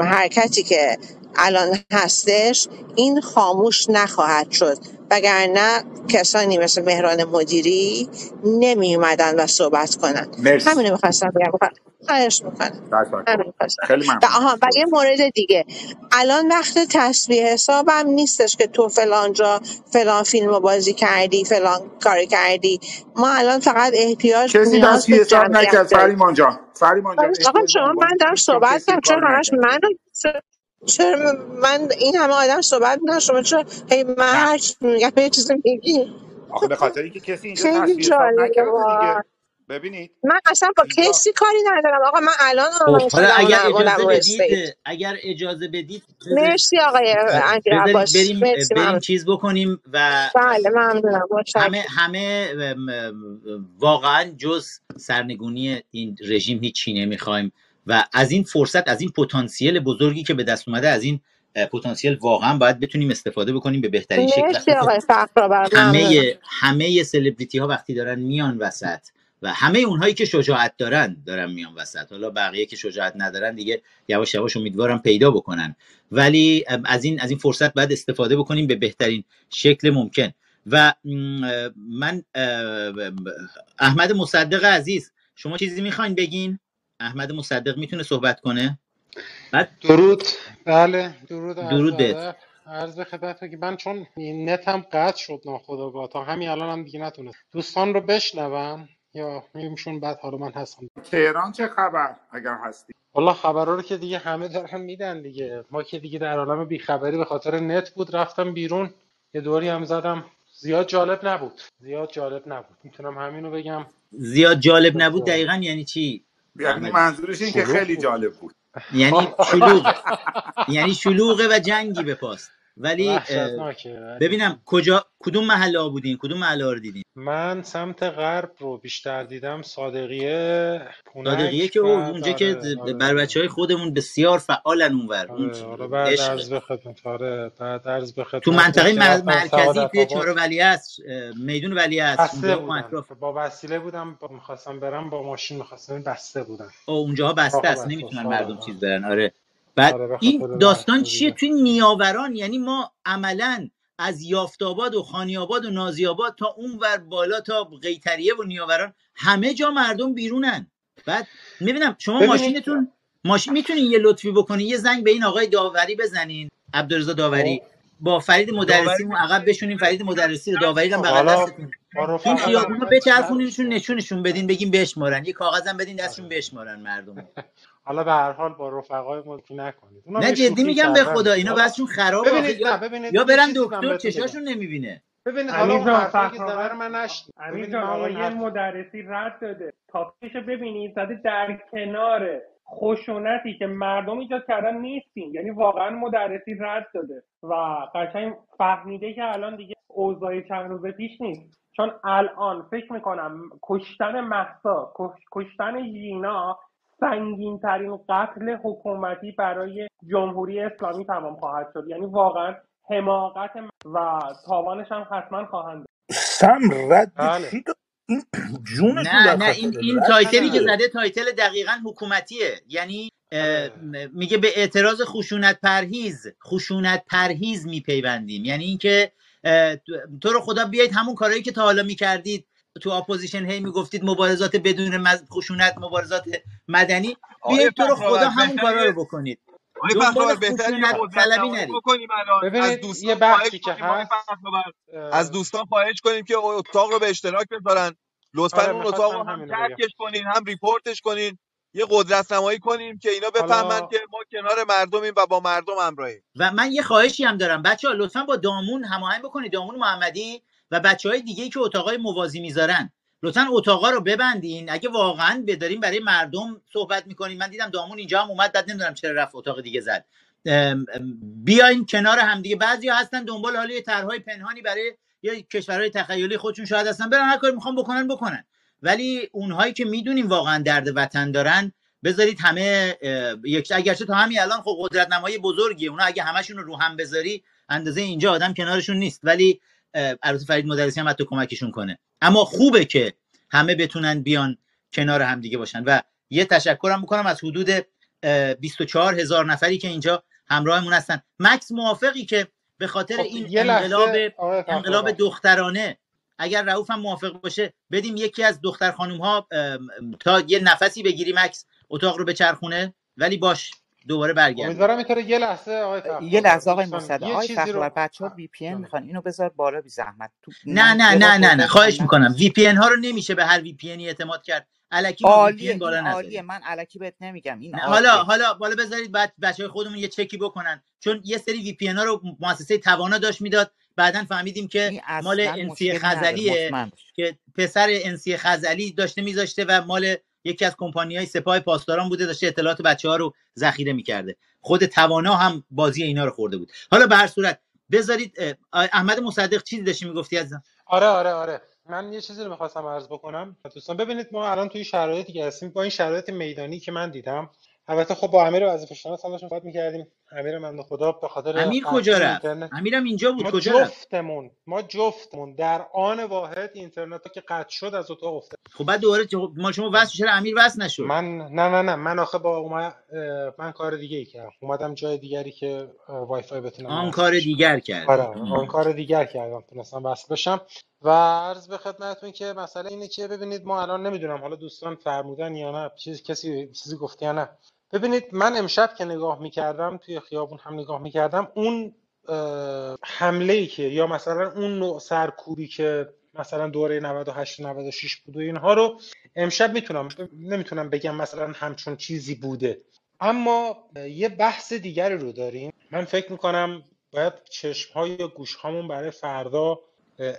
S14: حرکتی که الان هستش این خاموش نخواهد شد. وگرنه کسانی مثل مهران مدیری نمی اومدن و صحبت کنن.
S2: مرسی.
S14: همینو می‌خواستم بگم. خواهش می‌کنم.
S2: خیلی
S14: و
S2: ممنونم
S14: آها و یه
S2: لطف
S14: مورد دیگه. الان وقت تصویه حسابم نیستش که تو فلان جا فلان فیلم رو بازی کردی فلان کار کردی. ما الان فقط احتیاج
S2: کسی
S14: نیاز به
S2: حساب نکرد؟ فریمان جان فریمان جان
S14: آقا
S2: احتیاج به
S14: شما من دارم
S2: چون
S14: صحبت کنم
S2: کارو
S14: همش منو چرا من این همه آدم صحبت می‌کنم شما چرا هی من
S2: نه.
S14: هر چی میگم یه چیزی میگی؟
S2: آخه به خاطر اینکه کسی اینجا
S14: خیلی
S2: تصفیه حساب
S14: جالبه.
S2: نکرده
S14: واقعا
S2: دیگه. ببینید
S14: من اصلا با
S2: اینجا
S14: کسی کاری ندارم. آقا من الان
S3: خب
S14: آنلاین
S3: حالا
S14: شدم
S3: اگر
S14: اونم
S3: اجازه بدید
S14: استیت
S3: اگر اجازه بدید بذارید
S14: مرسی آقای امیر
S3: بذارید
S14: عباس.
S3: بریم
S14: مرسی
S3: بریم
S14: ممنون.
S3: چیز بکنیم و
S14: بله ممنونم.
S3: همه
S14: متشکرم.
S3: همه ام، ام، واقعا جز سرنگونی این رژیم هیچی نمی‌خوایم. و از این فرصت از این پتانسیل بزرگی که به دست اومده از این پتانسیل واقعا باید بتونیم استفاده بکنیم به بهترین شکل.
S14: ممنونم
S3: همه همه سلبریتی ها وقتی دارن میان وسط و همه اونهایی که شجاعت دارن دارن میان وسط. حالا بقیه که شجاعت ندارن دیگه یواش یواش امیدوارم پیدا بکنن. ولی از این از این فرصت باید استفاده بکنیم به بهترین شکل ممکن. و من احمد مصدق عزیز شما چیزی می‌خواین بگین؟ احمد مصدق می‌تونه صحبت کنه؟ بعد
S15: درود. بله درود
S3: درود بهت
S15: عرض خدمت که من چون نتم قطع شد ناخودآگاه تا همین الان هم دیگه نتونست دوستان رو بشنوم یا میگمشون بعد حالا من هستم.
S2: تهران چه خبر اگر هستی؟
S15: والا خبرها رو که دیگه همه دارن میدن دیگه. ما که دیگه در عالم بیخبری به خاطر نت بود رفتم بیرون. یه دوری هم زدم. زیاد جالب نبود. زیاد جالب نبود. می‌تونم همینو بگم.
S3: زیاد جالب نبود
S15: تو
S3: دقیقا یعنی چی؟
S2: یعنی
S3: جون
S2: منظورش این که
S15: شلوغ
S2: خیلی جالب بود.
S3: یعنی شلوغه یعنی شلوغه و جنگی به پاست. ولی ببینم کجا کدوم محله ها بودین کدوم محله ها رو دیدین؟
S15: من سمت غرب رو بیشتر دیدم صادقیه
S3: صادقیه که اونجا که
S15: آره آره.
S3: بر بچه های خودمون بسیار فعالن اونور اون
S15: آره بعد عرض به خدمت آره بعد عرض به
S3: تو منطقه مرکزی توی چهار ولی است میدون ولی است
S15: با وسیله بودم با می‌خواستم برم با ماشین می‌خواستم بسته بودن
S3: او اونجاها بسته است نمی‌تونن مردم چیز برن. آره. بعد
S15: آره
S3: این داستان چیه توی نیاوران؟ یعنی ما عملا از یافتاباد و خانیاباد و نازیاباد تا اون ور بالا تا قیتریه و نیاوران همه جا مردم بیرونن. بعد می‌بینم شما
S15: ببینید
S3: ماشینتون ماشین می‌تونین یه لطفی بکنین یه زنگ به این آقای داوری بزنین. عبدالرضا داوری.
S15: خب.
S3: با فرید مدرسی اون عقب بشونین فرید مدرسی رو داوری هم بغل دستتون. این خیابونا بچرخونینشون نشونشون بدین بگین بشمارن. یه کاغذم بدین دستشون
S15: آره.
S3: بشمارن مردم
S15: حالا به هر حال با رفقای ملکی نکنید.
S3: نه جدی میگم به خدا اینا بسشون خرابه
S15: ببینید نه
S3: یا
S15: ببینید
S3: یا
S15: یه
S3: برن دکتر چشاشون نمی‌بینه.
S15: ببینید حالا رو من اون
S16: یه مدرسی رد داده. تاپیشو ببینید زده در کنار خشونتی که مردم ایجاد کردن نیستیم یعنی واقعا مدرسی رد داده. و قشنگ فهمیده که الان دیگه اوضاع چند روز پیش نیست. چون الان فکر می‌کنم کشتن محسا کشتن ژینا سنگین ترین قتل حکومتی برای جمهوری اسلامی تمام خواهد شد. یعنی واقعا حماقت و تاوانش هم حتما خواهند.
S13: سم رد
S15: بله.
S13: چی جونشون
S3: نه نه این این
S13: title
S3: ی که زده title دقیقا حکومتیه. یعنی
S15: آره.
S3: میگه به اعتراض خشونت پرهیز خشونت پرهیز میپیوندیم. یعنی اینکه تو رو خدا بیایید همون کارهایی که تا حالا می‌کردید تو اپوزیشن هی می‌گفتید مبارزات بدون مز- خشونت مبارزات مدنی. بیایید تو رو خدا همون کارا رو بکنید.
S1: آقای فخرآور قدرت
S3: طلبی نرید.
S1: از دوستان
S15: یه که هست.
S1: از دوستان خواهش کنیم که اتاق رو به اشتراک بذارن. لطفا
S15: آره
S1: اون اتاق رو هم ترکش کنین هم report ش کنین. یه قدرت نمایی کنیم که اینا بفهمن که ما کنار مردمیم و با مردم همراهیم.
S3: و من یه خواهشی هم دارم. بچه ها لطفا با دامون هماهنگ بکنید. دامون محمدی و بچه های دیگه که اتاقای موازی می‌ذارن. لطفا اتاقا رو ببندین. اگه واقعا بداریم برای مردم صحبت می‌کنیم. من دیدم دامون اینجا هم اومد بعد نمی‌دونم چرا رفت اتاق دیگه زد. بیاین کنار همدیگه بعضی هستن دنبال حالا یه طرحهای پنهانی برای یا کشورهای تخیلی خودشون شاید هستن. برن هر کاری می‌خوان بکنن بکنن. ولی اونهایی که می‌دونیم واقعا درد وطن دارن بذارید همه یک اگرچه تا همین الان خب قدرت نمایی بزرگیه. اونا اگه همشون رو رو هم بذاری اندازه اینجا آدم کنارشون نیست. ولی البته فرید مدرسی هم حتی کمکشون کنه. اما خوبه که همه بتونن بیان کنار هم دیگه باشن. و یه تشکرم می‌کنم از حدود اه، 24 هزار نفری که اینجا همراهمون هستن. مکس موافقی که به خاطر
S15: خب
S3: این انقلاب انقلاب دخترانه اگر رؤوف هم موافق باشه بدیم یکی از دختر خانم ها تا یه نفسی بگیری مکس اتاق رو بچرخونه. ولی باش. دوباره برگردیم.
S15: امیدوارم یه لحظه آقای
S10: یه لحظه آقای مصدق
S15: یه
S10: آقای
S15: چیزی
S10: فخرآور
S15: رو
S10: بچه ها وی پی ان
S15: جان
S10: می‌خوان. اینو بذار بالا بی زحمت. تو
S3: نه نه نه نه نه. خواهش می‌کنم. وی پی ها رو نمیشه به هر وی پی اعتماد کرد. الکی ما وی پی
S10: عالیه
S3: ان بالا
S10: عالیه. من علکی بهت نمیگم. این
S3: حالا حالا بالا بذارید بعد بچه های خودمون یه چکی بکنن. چون یه سری وی پی ها رو مؤسسه توانا داشت می‌داد. بعدا فهمیدیم که مال انسی خزلیه که پسر انسی خزلی داشته میذاشته و مال یکی از کمپانی های سپاه پاسداران بوده داشته اطلاعات بچه ها رو ذخیره می‌کرده. خود توانا هم بازی اینا رو خورده بود. حالا به هر صورت بذارید احمد مصدق چیزی داشتی می‌گفتی از
S15: آره آره آره. من یه چیزی رو می‌خواستم عرض بکنم. دوستان ببینید ما الان توی شرایطی که هستیم با این شرایط میدانی که من دیدم البته خب با امیر وظیفه هم داشتیم صحبت می‌کردیم. امیر من خدا به خاطر
S3: امیر کجا رفت؟ امیرم اینجا بود
S15: ما
S3: کجا رفت؟
S15: جفتمون ما جفتمون در آن واحد اینترنت رو که قطع شد از اتاق افتاد.
S3: خب بعد دوباره چه- ما شما وصل چرا امیر وصل نشد؟
S15: من نه نه نه من آخه با اومد من کار دیگه ای کردم. اومدم جای دیگری که وای فای بتونم
S3: آن کار دیگر
S15: آره
S3: کردی
S15: آن کار دیگر کردم تونستم وصل بشم. و عرض به خدمتتون که مسئله اینه که ببینید ما الان نمی‌دونم حالا دوستان فرمودن یا نه چیز کسی چیزی گفته یا نه. ببینید من امشب که نگاه می‌کردم توی خیابون هم نگاه می‌کردم اون حمله ای که یا مثلا اون نوع سرکوبی که مثلا دوره 98 و 96 بود و اینها رو امشب می‌تونم نمی‌تونم بگم مثلا همچون چیزی بوده. اما یه بحث دیگری رو داریم. من فکر می‌کنم باید چشم های گوش هامون برای فردا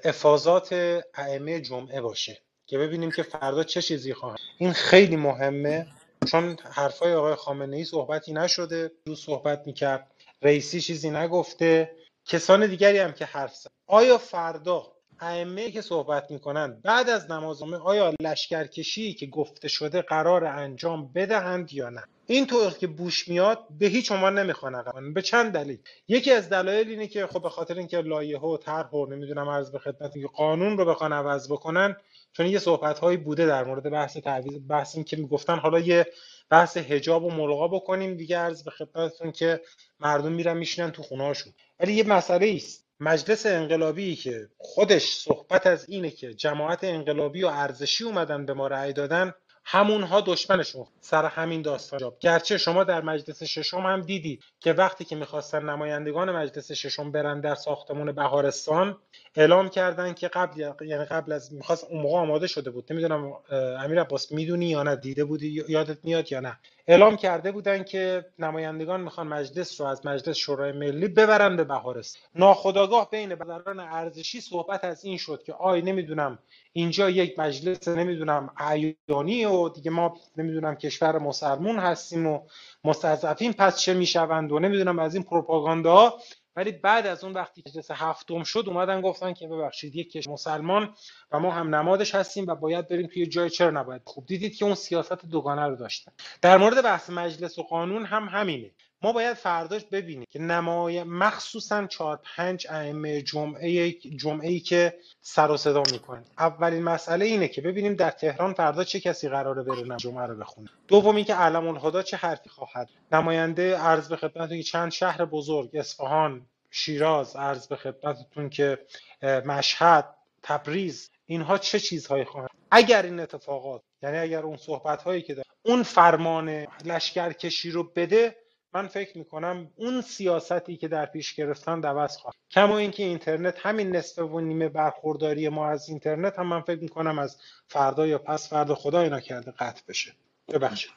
S15: افاظات ائمه جمعه باشه که ببینیم که فردا چه چیزی خواهد. این خیلی مهمه. چون حرفای آقای خامنه ای صحبتی نشده روز صحبت می‌کرد رئیسی چیزی نگفته. کسان دیگری هم که حرف زد. آیا فردا ائمه که صحبت می‌کنند بعد از نماز آیا لشکرکشی که گفته شده قرار انجام بدهند یا نه؟ اینطور که بوش میاد به هیچ عنوان نمی‌خوان. به چند دلیل؟ یکی از دلایل اینه که خب به خاطر اینکه لایحه و طرح و نمی‌دونم عرض به خدمت قانون رو بخوان عوض بکنن چون یه صحبت هایی بوده در مورد بحث تعویض بحث این که می‌گفتن حالا یه بحث حجاب و ملغا بکنیم دیگه عرض به خدمتتون که مردم میرن میشینن تو خونه‌هاشون. ولی یه مسئله است. مجلس انقلابی که خودش صحبت از اینه که جماعت انقلابی و ارزشی اومدن به ما رأی دادن همونها دشمنشون سر همین داستان جاب. گرچه شما در مجلس ششم هم دیدی که وقتی که می‌خواستن نمایندگان مجلس ششم برن در ساختمون بهارستان اعلام کردن که قبل یعنی قبل از می‌خواست اون موقع آماده شده بود. نمی‌دونم امیر عباس می‌دونی یا نه؟ دیده بودی؟ یادت میاد یا نه؟ اعلام کرده بودن که نمایندگان می‌خوان مجلس رو از مجلس شورای ملی ببرن به بهارستان. ناخداگاه بین برادران ارزشی صحبت از این شد که آی نمی‌دونم اینجا یک مجلس نمی‌دونم عیانی و دیگه ما نمی‌دونم کشور مسلمون هستیم و مستضعفین پس چه می‌شوند و نمی‌دونم از این پروپاگاندا. ولی بعد از اون وقتی مجلس هفتم شد اومدن گفتن که ببخشید یک کشور مسلمان و ما هم نمادش هستیم و باید بریم توی جای چرا نباید. خوب دیدید که اون سیاست دوگانه رو داشتن. در مورد بحث مجلس و قانون هم همینه. ما باید فرداش ببینیم که نمای مخصوصا چهار پنج ائمه جمعه جمعه ای که سر و صدا می‌کنن. اولین مسئله اینه که ببینیم در تهران فردا چه کسی قراره بره جمعه رو بخونه. دوم اینکه علم الهدا چه حرفی خواهد. نماینده عرض به خدمتتون که چند شهر بزرگ اصفهان شیراز عرض به خدمتتون که مشهد تبریز اینها چه چیزهایی خواهند؟ اگر این اتفاقات یعنی اگر اون صحبت هایی که داره اون فرمان لشکرکشی رو بده من فکر می‌کنم اون سیاستی که در پیش گرفتن عوض خواهد کما اینکه اینترنت همین نصف و نیمه برخورداری ما از اینترنت هم من فکر می‌کنم از فردا یا پس فردا خدا اینا کرده قطع بشه. ببخشید.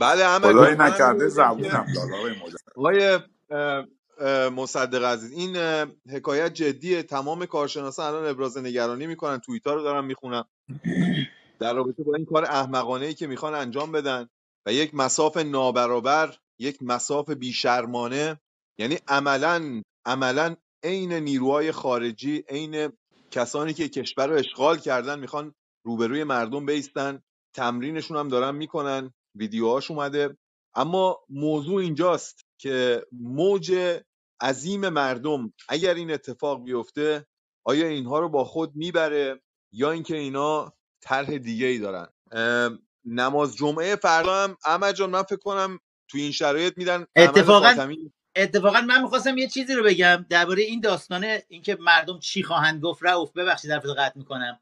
S1: بله جان من
S2: نکرده زبونم. داد آقای
S1: مصدق عزیز این حکایت جدیه. تمام کارشناسان الان ابراز نگرانی می‌کنن. توییتا رو دارم می‌خونم. در رابطه با این کار احمقانه ای که می‌خوان انجام بدن و یک مساف نابرابر یک مساف بیشرمانه یعنی عملا عملا عین نیروهای خارجی عین کسانی که کشور رو اشغال کردن می‌خوان روبروی مردم بیستن. تمرینشون هم دارن می‌کنن. ویدیوهاش اومده. اما موضوع اینجاست که موج عظیم مردم اگر این اتفاق بیفته آیا اینها رو با خود می‌بره یا اینکه اینا طرح دیگه ای دارن نماز جمعه فردا هم احمد جان من فکر کنم تو این شرایط میدن
S3: اتفاقا اتفاقا من می‌خواستم یه چیزی رو بگم درباره این داستانه اینکه مردم چی خواهند گفت. رؤوف ببخشید حرفتو قطع می‌کنم.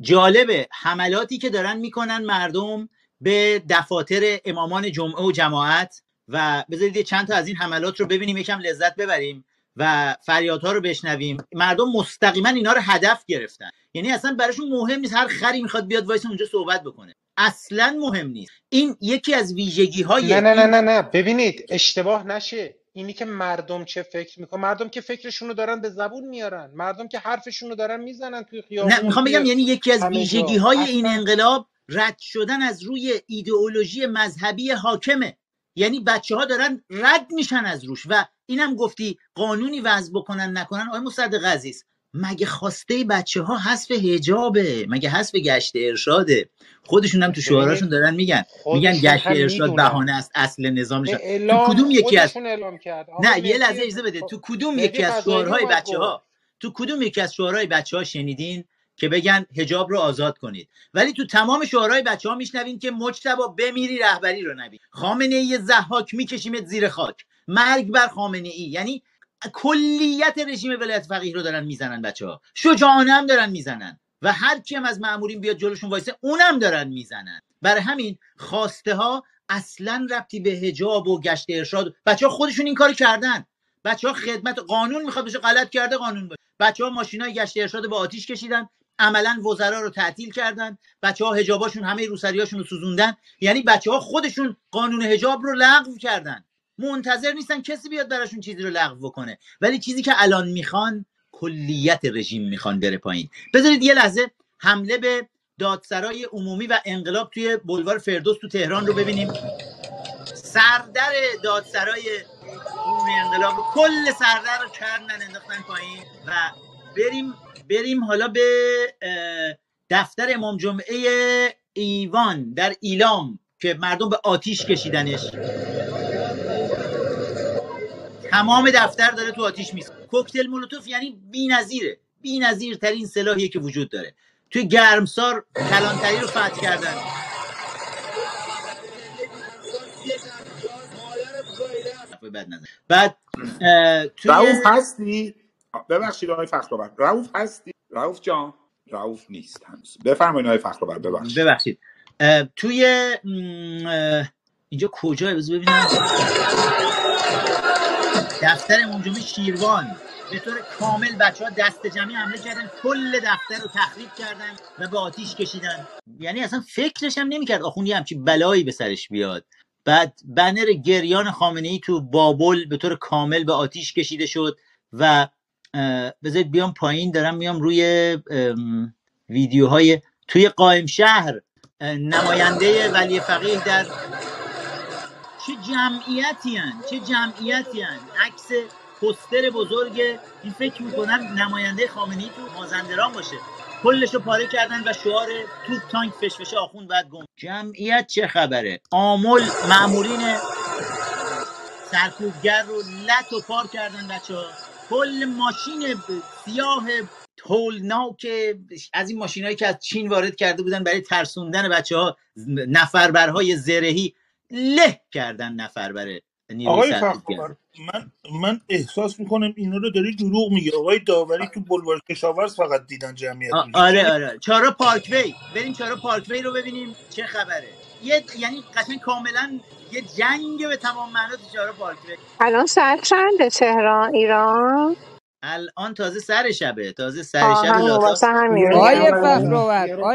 S3: جالبه حملاتی که دارن می‌کنن مردم به دفاتر امامان جمعه و جماعت و بذارید یه چند تا از این حملات رو ببینیم یکم لذت ببریم و فریادها رو بشنویم. مردم مستقیما اینا رو هدف گرفتن. یعنی اصلا براشون مهم نیست هر خری می‌خواد بیاد وایس اونجا صحبت بکنه. اصلا مهم نیست. این یکی از ویژگی های
S15: نه نه نه نه نه. ببینید اشتباه نشه. اینی که مردم چه فکر می‌کنن مردم که فکرشونو دارن به زبون میارن. مردم که حرفشونو دارن می‌زنن توی
S3: نه
S15: خیابون
S3: می‌خوام بگم یعنی یکی از ویژگی های این انقلاب رد شدن از روی ایدئولوژی مذهبی حاکمه. یعنی بچه ها دارن رد میشن از روش. و اینم گفتی قانونی وضع بکنن نکنن آقای مصدق عزیز. مگه خواسته بچه ها حذف حجابه؟ مگه حذف گشت ارشاده؟ خودشون هم تو شعاراشون دارن میگن. میگن گشت ارشاد بهانه است اصل نظامشان تو
S15: اعلام
S3: کدوم یکی از نه یه لحظه اجازه بده. تو کدوم یکی از شعارهای بچه ها تو کدوم یکی از شعارهای بچه ها شنیدین که بگن حجاب رو آزاد کنید؟ ولی تو تمام شعارهای بچه ها میشنوین که مجتبا بمیری رهبری رو نبی خامنه ای زحاک میکشیمت زیر خاک. مرگ بر خامنه ای یعنی کلیت رژیم ولایت فقیه رو دارن می‌زنن بچه ها شجاعانه هم دارن می‌زنن. و هر کی هم از مامورین بیاد جلوشون وایسه اونم دارن می‌زنن. برای همین خواسته ها اصلا ربطی به حجاب و گشت ارشاد بچه ها خودشون این کار کردن. بچه ها خدمت قانون می‌خواد بشه غلط کرده قانون باشه. بچه ها ماشین های گشت ارشاد با آتیش کشیدن. عملا وزرا رو تعطیل کردن. بچه ها همه روسریاشون رو سوزوندن. یعنی بچه ها خودشون قانون حجاب رو لغو کردن. منتظر نیستن کسی بیاد براشون چیزی رو لغو بکنه. ولی چیزی که الان می‌خوان کلیت رژیم می‌خوان بره پایین. بذارید یه لحظه حمله به دادسرای عمومی و انقلاب توی بلوار فردوس تو تهران رو ببینیم. سردر دادسرای عمومی انقلاب کل سردر رو کردن انداختن پایین و بریم بریم حالا به دفتر امام جمعه ایوان در ایلام که مردم به آتیش کشیدنش. تمام دفتر داره تو آتیش میسه کوکتل مولوتوف یعنی بی‌نظیره. بی‌نظیرترین سلاحیه که وجود داره. توی گرمسار کلانتری رو فتح کردن. بعد توی
S2: رعوف هستی؟ ببخشید آقای فخرآور. رعوف هستی؟ رعوف جان؟ رعوف نیست هنوز. بفرمایید آقای فخرآور ببخشید.
S3: ببخشید. توی اینجا کجا ببینم. دفتر امام جمعه شیروان. به طور کامل بچه ها دست جمعی حمله کردن. کل دفتر رو تخریب کردن و به آتیش کشیدن. یعنی اصلا فکرش هم نمی‌کرد آخوندی همچی بلایی به سرش بیاد. بعد بنر گریان خامنه ای تو بابل به طور کامل به آتیش کشیده شد و بذارید بیام پایین دارم میام روی ویدیوهای توی قائم شهر نماینده ولی فقیه در چه جمعیتی هن؟ چه جمعیتی هن؟ عکس پستر بزرگ این فکر می‌کنم نماینده خامنه‌ای تو مازندران باشه کلشو پاره کردن و شعار توپ تانک فشفشه آخوند بعد گم جمعیت چه خبره آمل مامورین سرکوبگر رو لط و پار کردن بچه ها کل ماشین سیاه تولناک از این ماشین که از چین وارد کرده بودن برای ترسوندن بچه ها نفربرهای زرهی له کردن نفربر نیروی
S13: آقای فخرآور من من احساس می‌کنم اینا رو داری دروغ میگی. آقای داوری تو بلوار کشاورز فقط دیدن جمعیت
S3: آ- آره
S13: چرا
S3: آره. چارا پارکوی. بریم چارا پارکوی رو ببینیم چه خبره. یه یعنی قشنگ کاملا یه جنگ به تمام معنا تو چارا پارکوی.
S14: الان ساعت چنده تهران ایران؟
S3: الان تازه سر شبه. تازه سر شب
S15: به
S9: فخرآور
S15: یه رو
S9: آیه
S15: به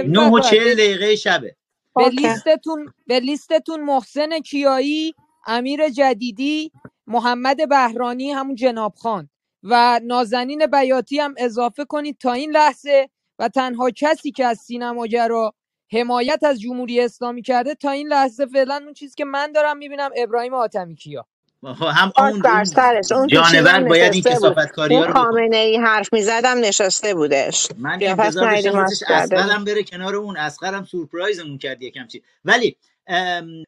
S3: نه و
S9: فخرآور
S3: چل
S9: به,
S3: دقیقه شبه.
S9: به لیستتون به لیستتون محسن کیایی امیر جدیدی محمد بهرانی همون جناب خان. و نازنین بیاتی هم اضافه کنید تا این لحظه و تنها کسی که از سینماگرا حمایت از جمهوری اسلامی کرده تا این لحظه فعلا اون چیزی که من دارم می‌بینم ابراهیم حاتمی کیا.
S3: هم
S14: خاک
S3: اون
S14: بر سرش. اون
S3: جانور باید این کسافت کاری ها رو بکنه.
S14: خامنه ای حرف می‌زدم نشسته بودش.
S3: من انتظار داشتم اسقرم بره کنار اون. اسقرم سورپرایزمون کرد یکم چی. ولی ام،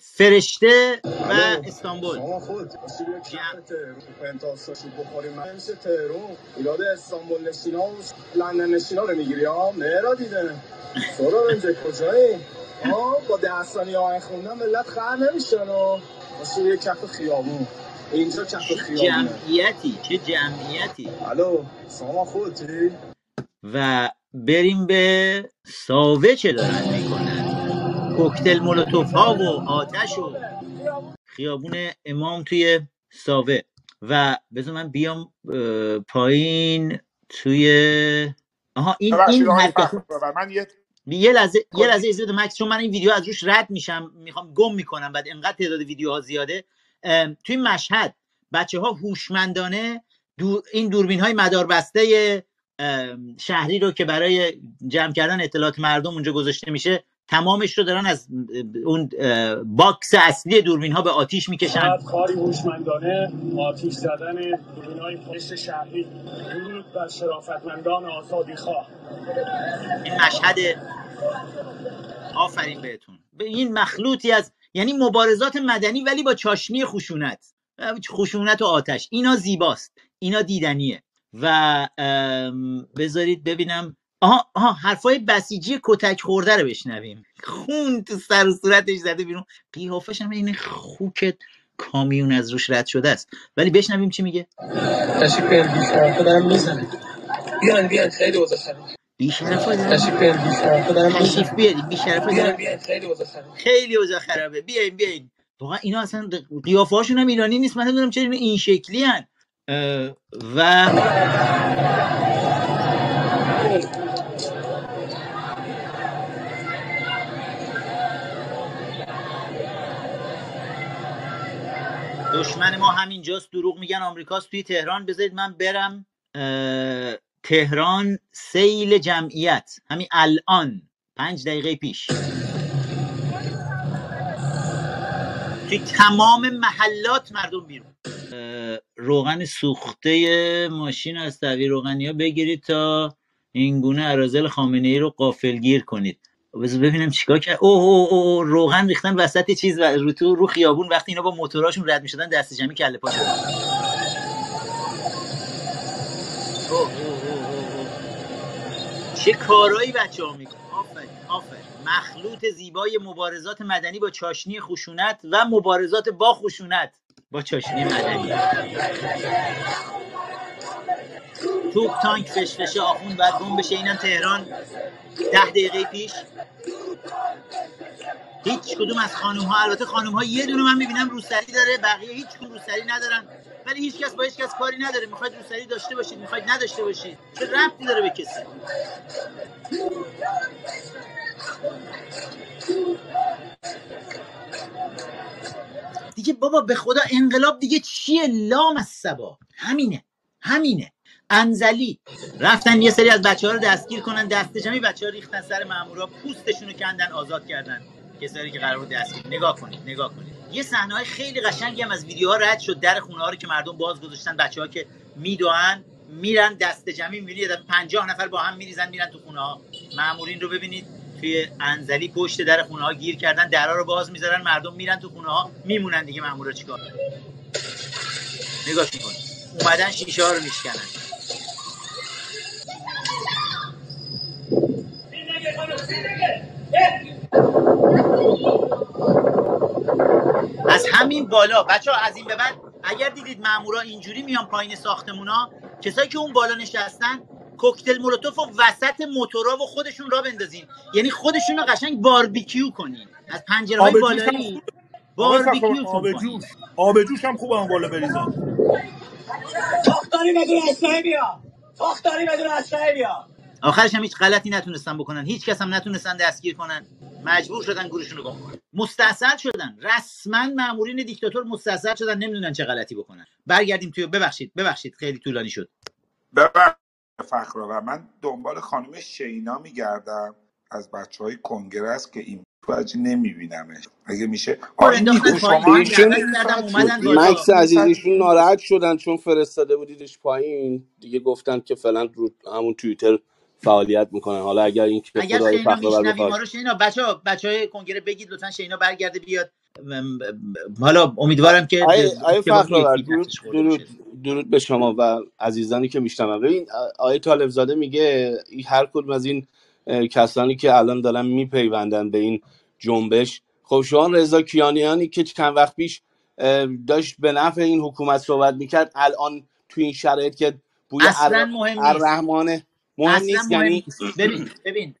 S3: فرشته و استانبول. جمع چه جمعیتی چه جمعیتی. و بریم به ساوه چه دارن می‌کنن. کوکتل مولوتوف ها و آتش و خیابون امام توی ساوه. و بذار من بیام پایین توی آها این این حرکت
S2: من یه
S3: یه لحظه یه لحظه اجازه بده مکس چون من این ویدیو از روش رد میشم می‌خوام گم می‌کنم بعد انقدر تعداد ویدیوها زیاده. توی مشهد بچه ها هوشمندانه دور این دوربین های مداربسته شهری رو که برای جمع کردن اطلاعات مردم اونجا گذاشته میشه تمامش رو دارن از اون باکس اصلی دوربین ها به آتیش می‌کشن. این مشهد آفرین بهتون. به این مخلوطی از یعنی مبارزات مدنی ولی با چاشنی خشونت. خشونت و آتش. اینا زیباست. اینا دیدنیه. و بذارید ببینم. آها آها حرفای بسیجی کتک خورده رو بشنویم. خون تو سر و صورتش زده بیرون. قیافش هم این خوک کامیون از روش رد شده است. ولی بشنویم چی میگه.
S17: تشریف بیارید بیشتر دارم می‌زنم بیان بیان خیلی وضع خراب
S3: بیشرفا
S17: تشریف
S3: دارن
S17: بیارید بیشتر دارم
S3: تشریف بیارید بیشرفا
S17: بیان خیلی وضع خراب
S3: خیلی اوضاع خرابه. بیاین بیاین. واقعا اینا اصلا قیافه هاشون هم ایرانی نیست. من نمی‌دونم چرا این شکلی هن. و دشمن ما همینجاست. دروغ میگن آمریکاست. توی تهران بذارید من برم تهران سیل جمعیت. همین الان پنج دقیقه پیش. توی تمام محلات مردم بیرون. روغن سوخته ماشین از روغنی ها بگیرید تا این گونه ارازل خامنه ای رو قافلگیر کنید. بذار ببینم چیکار کرد اوه اوه اوه روغن ریختن وسط چیز و رو تو رو خیابون وقتی اینا با موتوراشون رد می‌شدن دست جمعی کله پا شدن. چه کارایی بچه ها می‌کنن. آفرین آفرین. مخلوط زیبای مبارزات مدنی با چاشنی خشونت و مبارزات با خشونت با چاشنی مدنی. توپ تانک فشفشه آخوند بعد گم بشه اینم تهران. ده دقیقه پیش. هیچ کدوم از خانم ها البته خانم ها یه دونه من می‌بینم روسری داره بقیه هیچ کدوم روسری ندارن. ولی هیچ کس با هیچ کس کاری نداره. می‌خواید روسری داشته باشید می‌خواید نداشته باشید. چه ربطی داره به کسی؟ دیگه بابا به خدا انقلاب دیگه چیه؟ لام از سبا. همینه. همینه. انزلی. رفتن یه سری از بچه ها رو دستگیر کنن دست جمعی بچه ها ریختن سر مامورا پوستشون رو کندن آزاد کردن. کسایی که قرار بود دستگیر نگاه کنید نگاه کنید. یه صحنه های خیلی قشنگی هم از ویدیوها رد شد در خونه ها رو که مردم باز گذاشتن بچه ها که میدوئن میرن دست جمعی دفعه 50 نفر با هم میریزن میرن تو خونه ها. مامورین رو ببینید توی انزلی پشت در خونه ها گیر کردن درها رو باز می‌ذارن مردم میرن تو خونه ها میمونن دیگه مامورا چیکار؟ نگاه کن اومدن شیشه ها رو میشکنن از همین بالا. بچه ها از این به بعد اگر دیدید مامورا اینجوری میان پایین ساختمونا کسایی که اون بالا نشستن کوکتل مولوتوف و وسط موتورا و خودشون را بندازین. یعنی خودشون رو قشنگ باربیکیو کنین. از پنجره های
S13: آب جوش هم
S3: بالایی باربیکیوتون
S13: آب جوش آب جوش هم خوب اون بالا بریزن
S17: تاختاری بدون اسلحه بیا. تاختاری بدون اسلحه بیا.
S3: آخرش هم هیچ غلطی نتونستن بکنن. هیچ کس هم نتونستن دستگیر کنن. مجبور شدن گورشون رو گم کنن. مستاصل شدن. رسما مامورین دیکتاتور مستاصل شدن. نمی‌دونن چه غلطی بکنن. برگردیم توی ببخشید ببخشید. خیلی طولانی شد.
S2: فخر و من دنبال خانم شینا میگردم. از بچه های کنگرس که این وجه نمیبینمش. اگه میشه
S18: ایشون
S3: بالا
S18: مکس عزیز
S2: صد
S18: ایشون
S2: شدی
S18: ناراحت شدن چون فرستاده بودیدش پایین. دیگه گفتن که فعلا رو همون توییتر فعالیت می‌کنن حالا اگر این که
S3: اگر شینا
S18: فخرآور
S3: میشنوی ما رو شینا. بچه ها بچه های کنگره بگید لطفا شینا برگرده بیاد. حالا امیدوارم که
S18: آیه فخرآور
S3: یکی
S18: درود درود درود به شما و عزیزانی که میشنون. ببین آیه طالب زاده میگه هر کدوم از این کسانی که الان دارن میپیوندن به این جنبش خب شما رضا کیانیانی که چند وقت پیش داشت به نفع این حکومت صحبت می‌کرد الان تو این شرایط که بوی
S3: اصلا مهم نیست.
S18: مهم نیست
S3: مهم
S18: یعنی
S3: ببین ببین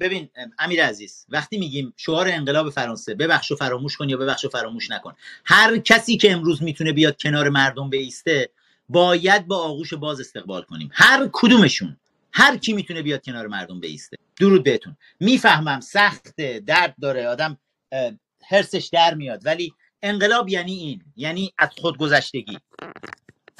S3: ببین امیر عزیز وقتی میگیم شعار انقلاب فرانسه ببخش و فراموش کن یا ببخش و فراموش نکن. هر کسی که امروز می‌تونه بیاد کنار مردم بیسته باید با آغوش باز استقبال کنیم. هر کدومشون هر کی می‌تونه بیاد کنار مردم بیسته. درود بهتون. می‌فهمم سخت درد داره آدم هرسش در میاد. ولی انقلاب یعنی این یعنی از خودگذشتگی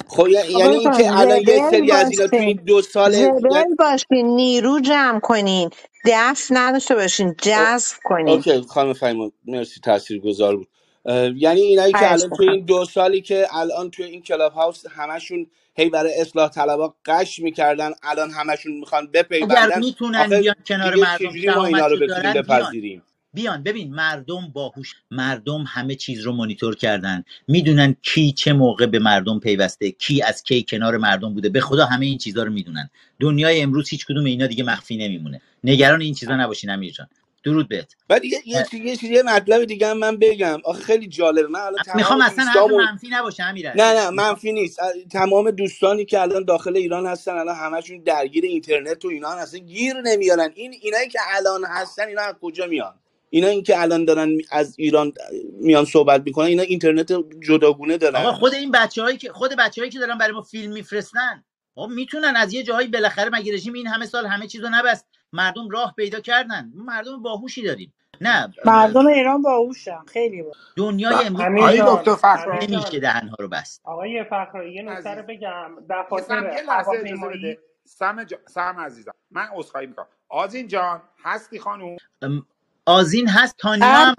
S18: خب ی- یعنی
S14: آقای
S18: اینکه
S14: خان
S18: الان یه سری از اینا تو
S14: باشین.
S18: این دو سال یعنی
S14: زبل باشین. نیرو جمع کنین. دفع نداشته باشین.
S18: او-
S14: جذب کنین.
S18: اوکی خانم فهیمون مرسی تاثیر گذار بود. اه، یعنی اینایی که
S14: خواهش
S18: الان تو
S14: می‌کنم.
S18: این دو سالی که الان تو این کلاب هاوس همشون هی برای اصلاح طلبا قش می‌کردن الان همشون می‌خوان
S3: اگر
S18: بپیوندن
S3: می‌تونن
S18: آخه
S3: بیان کنار
S18: دیگه
S3: مردم
S18: چجوری ما اینا رو بتونیم
S3: دارن بیان.
S18: بپذیریم؟
S3: بیان ببین مردم باهوش مردم همه چیز رو مانیتور کردن. می‌دونن کی چه موقع به مردم پیوسته کی از کی کنار مردم بوده. به خدا همه این چیزها رو می‌دونن. دنیای امروز هیچ کدوم اینا دیگه مخفی نمیمونه. نگران این چیزا نباشین امیر جان. درود بهت.
S18: بعد یه یه چیز یه, مطلب دیگه هم من بگم. آخه خیلی جالبه. من الان
S3: می‌خوام اصلا حرف
S18: دوستامون
S3: منفی نباشه امیر
S18: نه نه منفی نیست. تمام دوستانی که الان داخل ایران هستن الان همشون درگیر اینترنت و اینا هستن گیر نمیارن. این اینایی که الان هستن اینا از کجا میان؟ اینا این که الان دارن از ایران میان صحبت می‌کنن اینا اینترنت جداگونه
S3: آقا
S18: دارن
S3: خود این بچههایی که خود بچههایی که دارن برای ما فیلم میفرستن خب می‌تونن از یه جایی بالاخره مگه رژیم این همه سال همه چیزو نبست. مردم راه پیدا کردن. ما مردم باهوشی داریم. نه.
S7: مردم ایران باهوشن. خیلی با
S3: دنیای امروز
S2: دکتر
S16: امیر
S2: فخر
S3: نمیشه دهنها رو بست.
S16: آقای فخرایی یه نکته رو بگم. دفاتر
S2: یه لحظه اجازه
S16: هواپیمایی
S2: بده. سم, جا... سم عزیزم. من عذرخواهی می‌کنم. آزین جان هستی خانوم؟
S3: آزین هست تانیا
S5: بله
S3: هم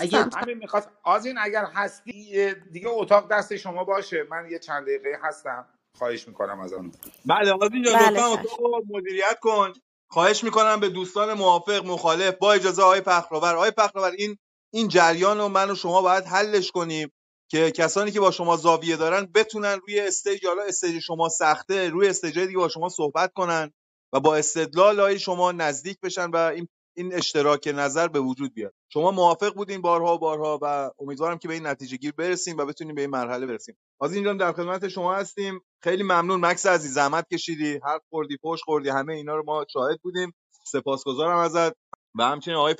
S3: اگه
S2: همین می‌خواست. آزین اگر هستی دیگه اتاق دست شما باشه. من یه چند دقیقه هستم. خواهش می‌کنم از آن
S1: بله آزین جان
S5: بله
S1: اتاق مدیریت کن. خواهش می‌کنم به دوستان موافق مخالف. با اجازه آقای فخرآور آقای فخرآور این این جریان رو من و شما باید حلش کنیم که کسانی که با شما زاویه دارن بتونن روی stage حالا stage شما سخته روی stage دیگه با شما صحبت کنن و با استدلال های شما نزدیک بشن و این این اشتراک نظر به وجود بیاد. شما موافق بودین بارها و بارها و امیدوارم که به این نتیجه گیر برسیم و بتونیم به این مرحله برسیم. از اینجا در خدمت شما هستیم. خیلی ممنون. مکس عزیز زحمت کشیدی حرف خوردی پشت خوردی همه اینا رو ما شاهد بودیم. سپاسگزارم ازت. و همچنین آقای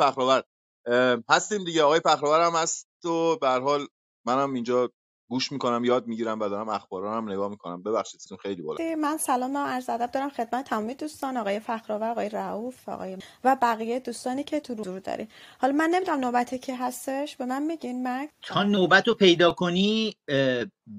S1: اه، هستیم دیگه. آقای پخلاور هم هست و به حال منم اینجا گوش می‌کنم یاد می‌گیرم و دارم اخبارا هم نگاه می‌کنم. ببخشید خیلی بالا.
S5: من سلام و عرض ادب دارم خدمت تمامی دوستان آقای فخرآور آقای رؤوف آقای و بقیه دوستانی که تو رو دارین. حالا من نمی‌دونم نوبت که هستش به من میگین مک؟
S3: تا نوبت رو پیدا کنی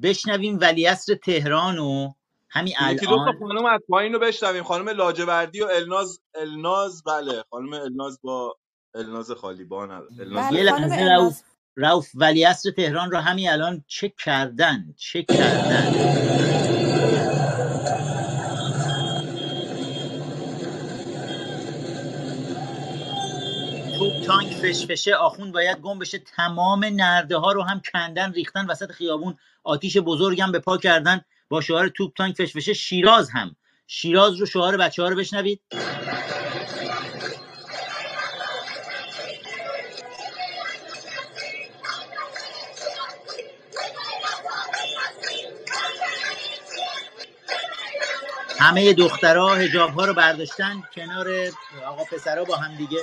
S3: بشنویم ولیعصر تهران و همین
S1: یکی دو تا
S3: الان.
S1: خانم از پایین رو بشنویم. خانم لاجوردی و الناز الناز بله خانم الناز با الناز خالی با نداره الناز
S5: بله خانم الناز.
S3: رؤوف ولیعصر تهران رو همین الان چک کردن چک کردن. توپ تانک فشفشه آخوند باید گم بشه. تمام نرده ها رو هم کندن ریختن وسط خیابون. آتیش بزرگم به پا کردن. با شعار توپ تانک فشفشه شیراز هم. شیراز رو شعار بچه ها رو بشنوید. همه دخترها هجاب ها رو برداشتن کنار آقا پسرها با هم دیگه.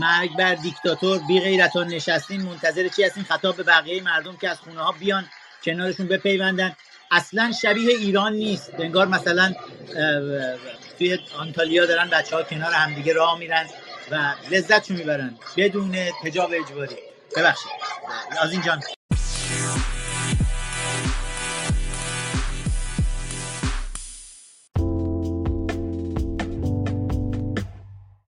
S3: مرگ بر دیکتاتور بی غیرتان نشستین منتظر چی هستین؟ خطاب به بقیه مردم که از خونه ها بیان کنارشون بپیوندن. اصلا شبیه ایران نیست. انگار مثلا توی آنتالیا دارن بچه ها کنار همدیگه راه میرن و لذتشو می‌برن. بدون حجاب اجباری. ببخشید. نازین جان.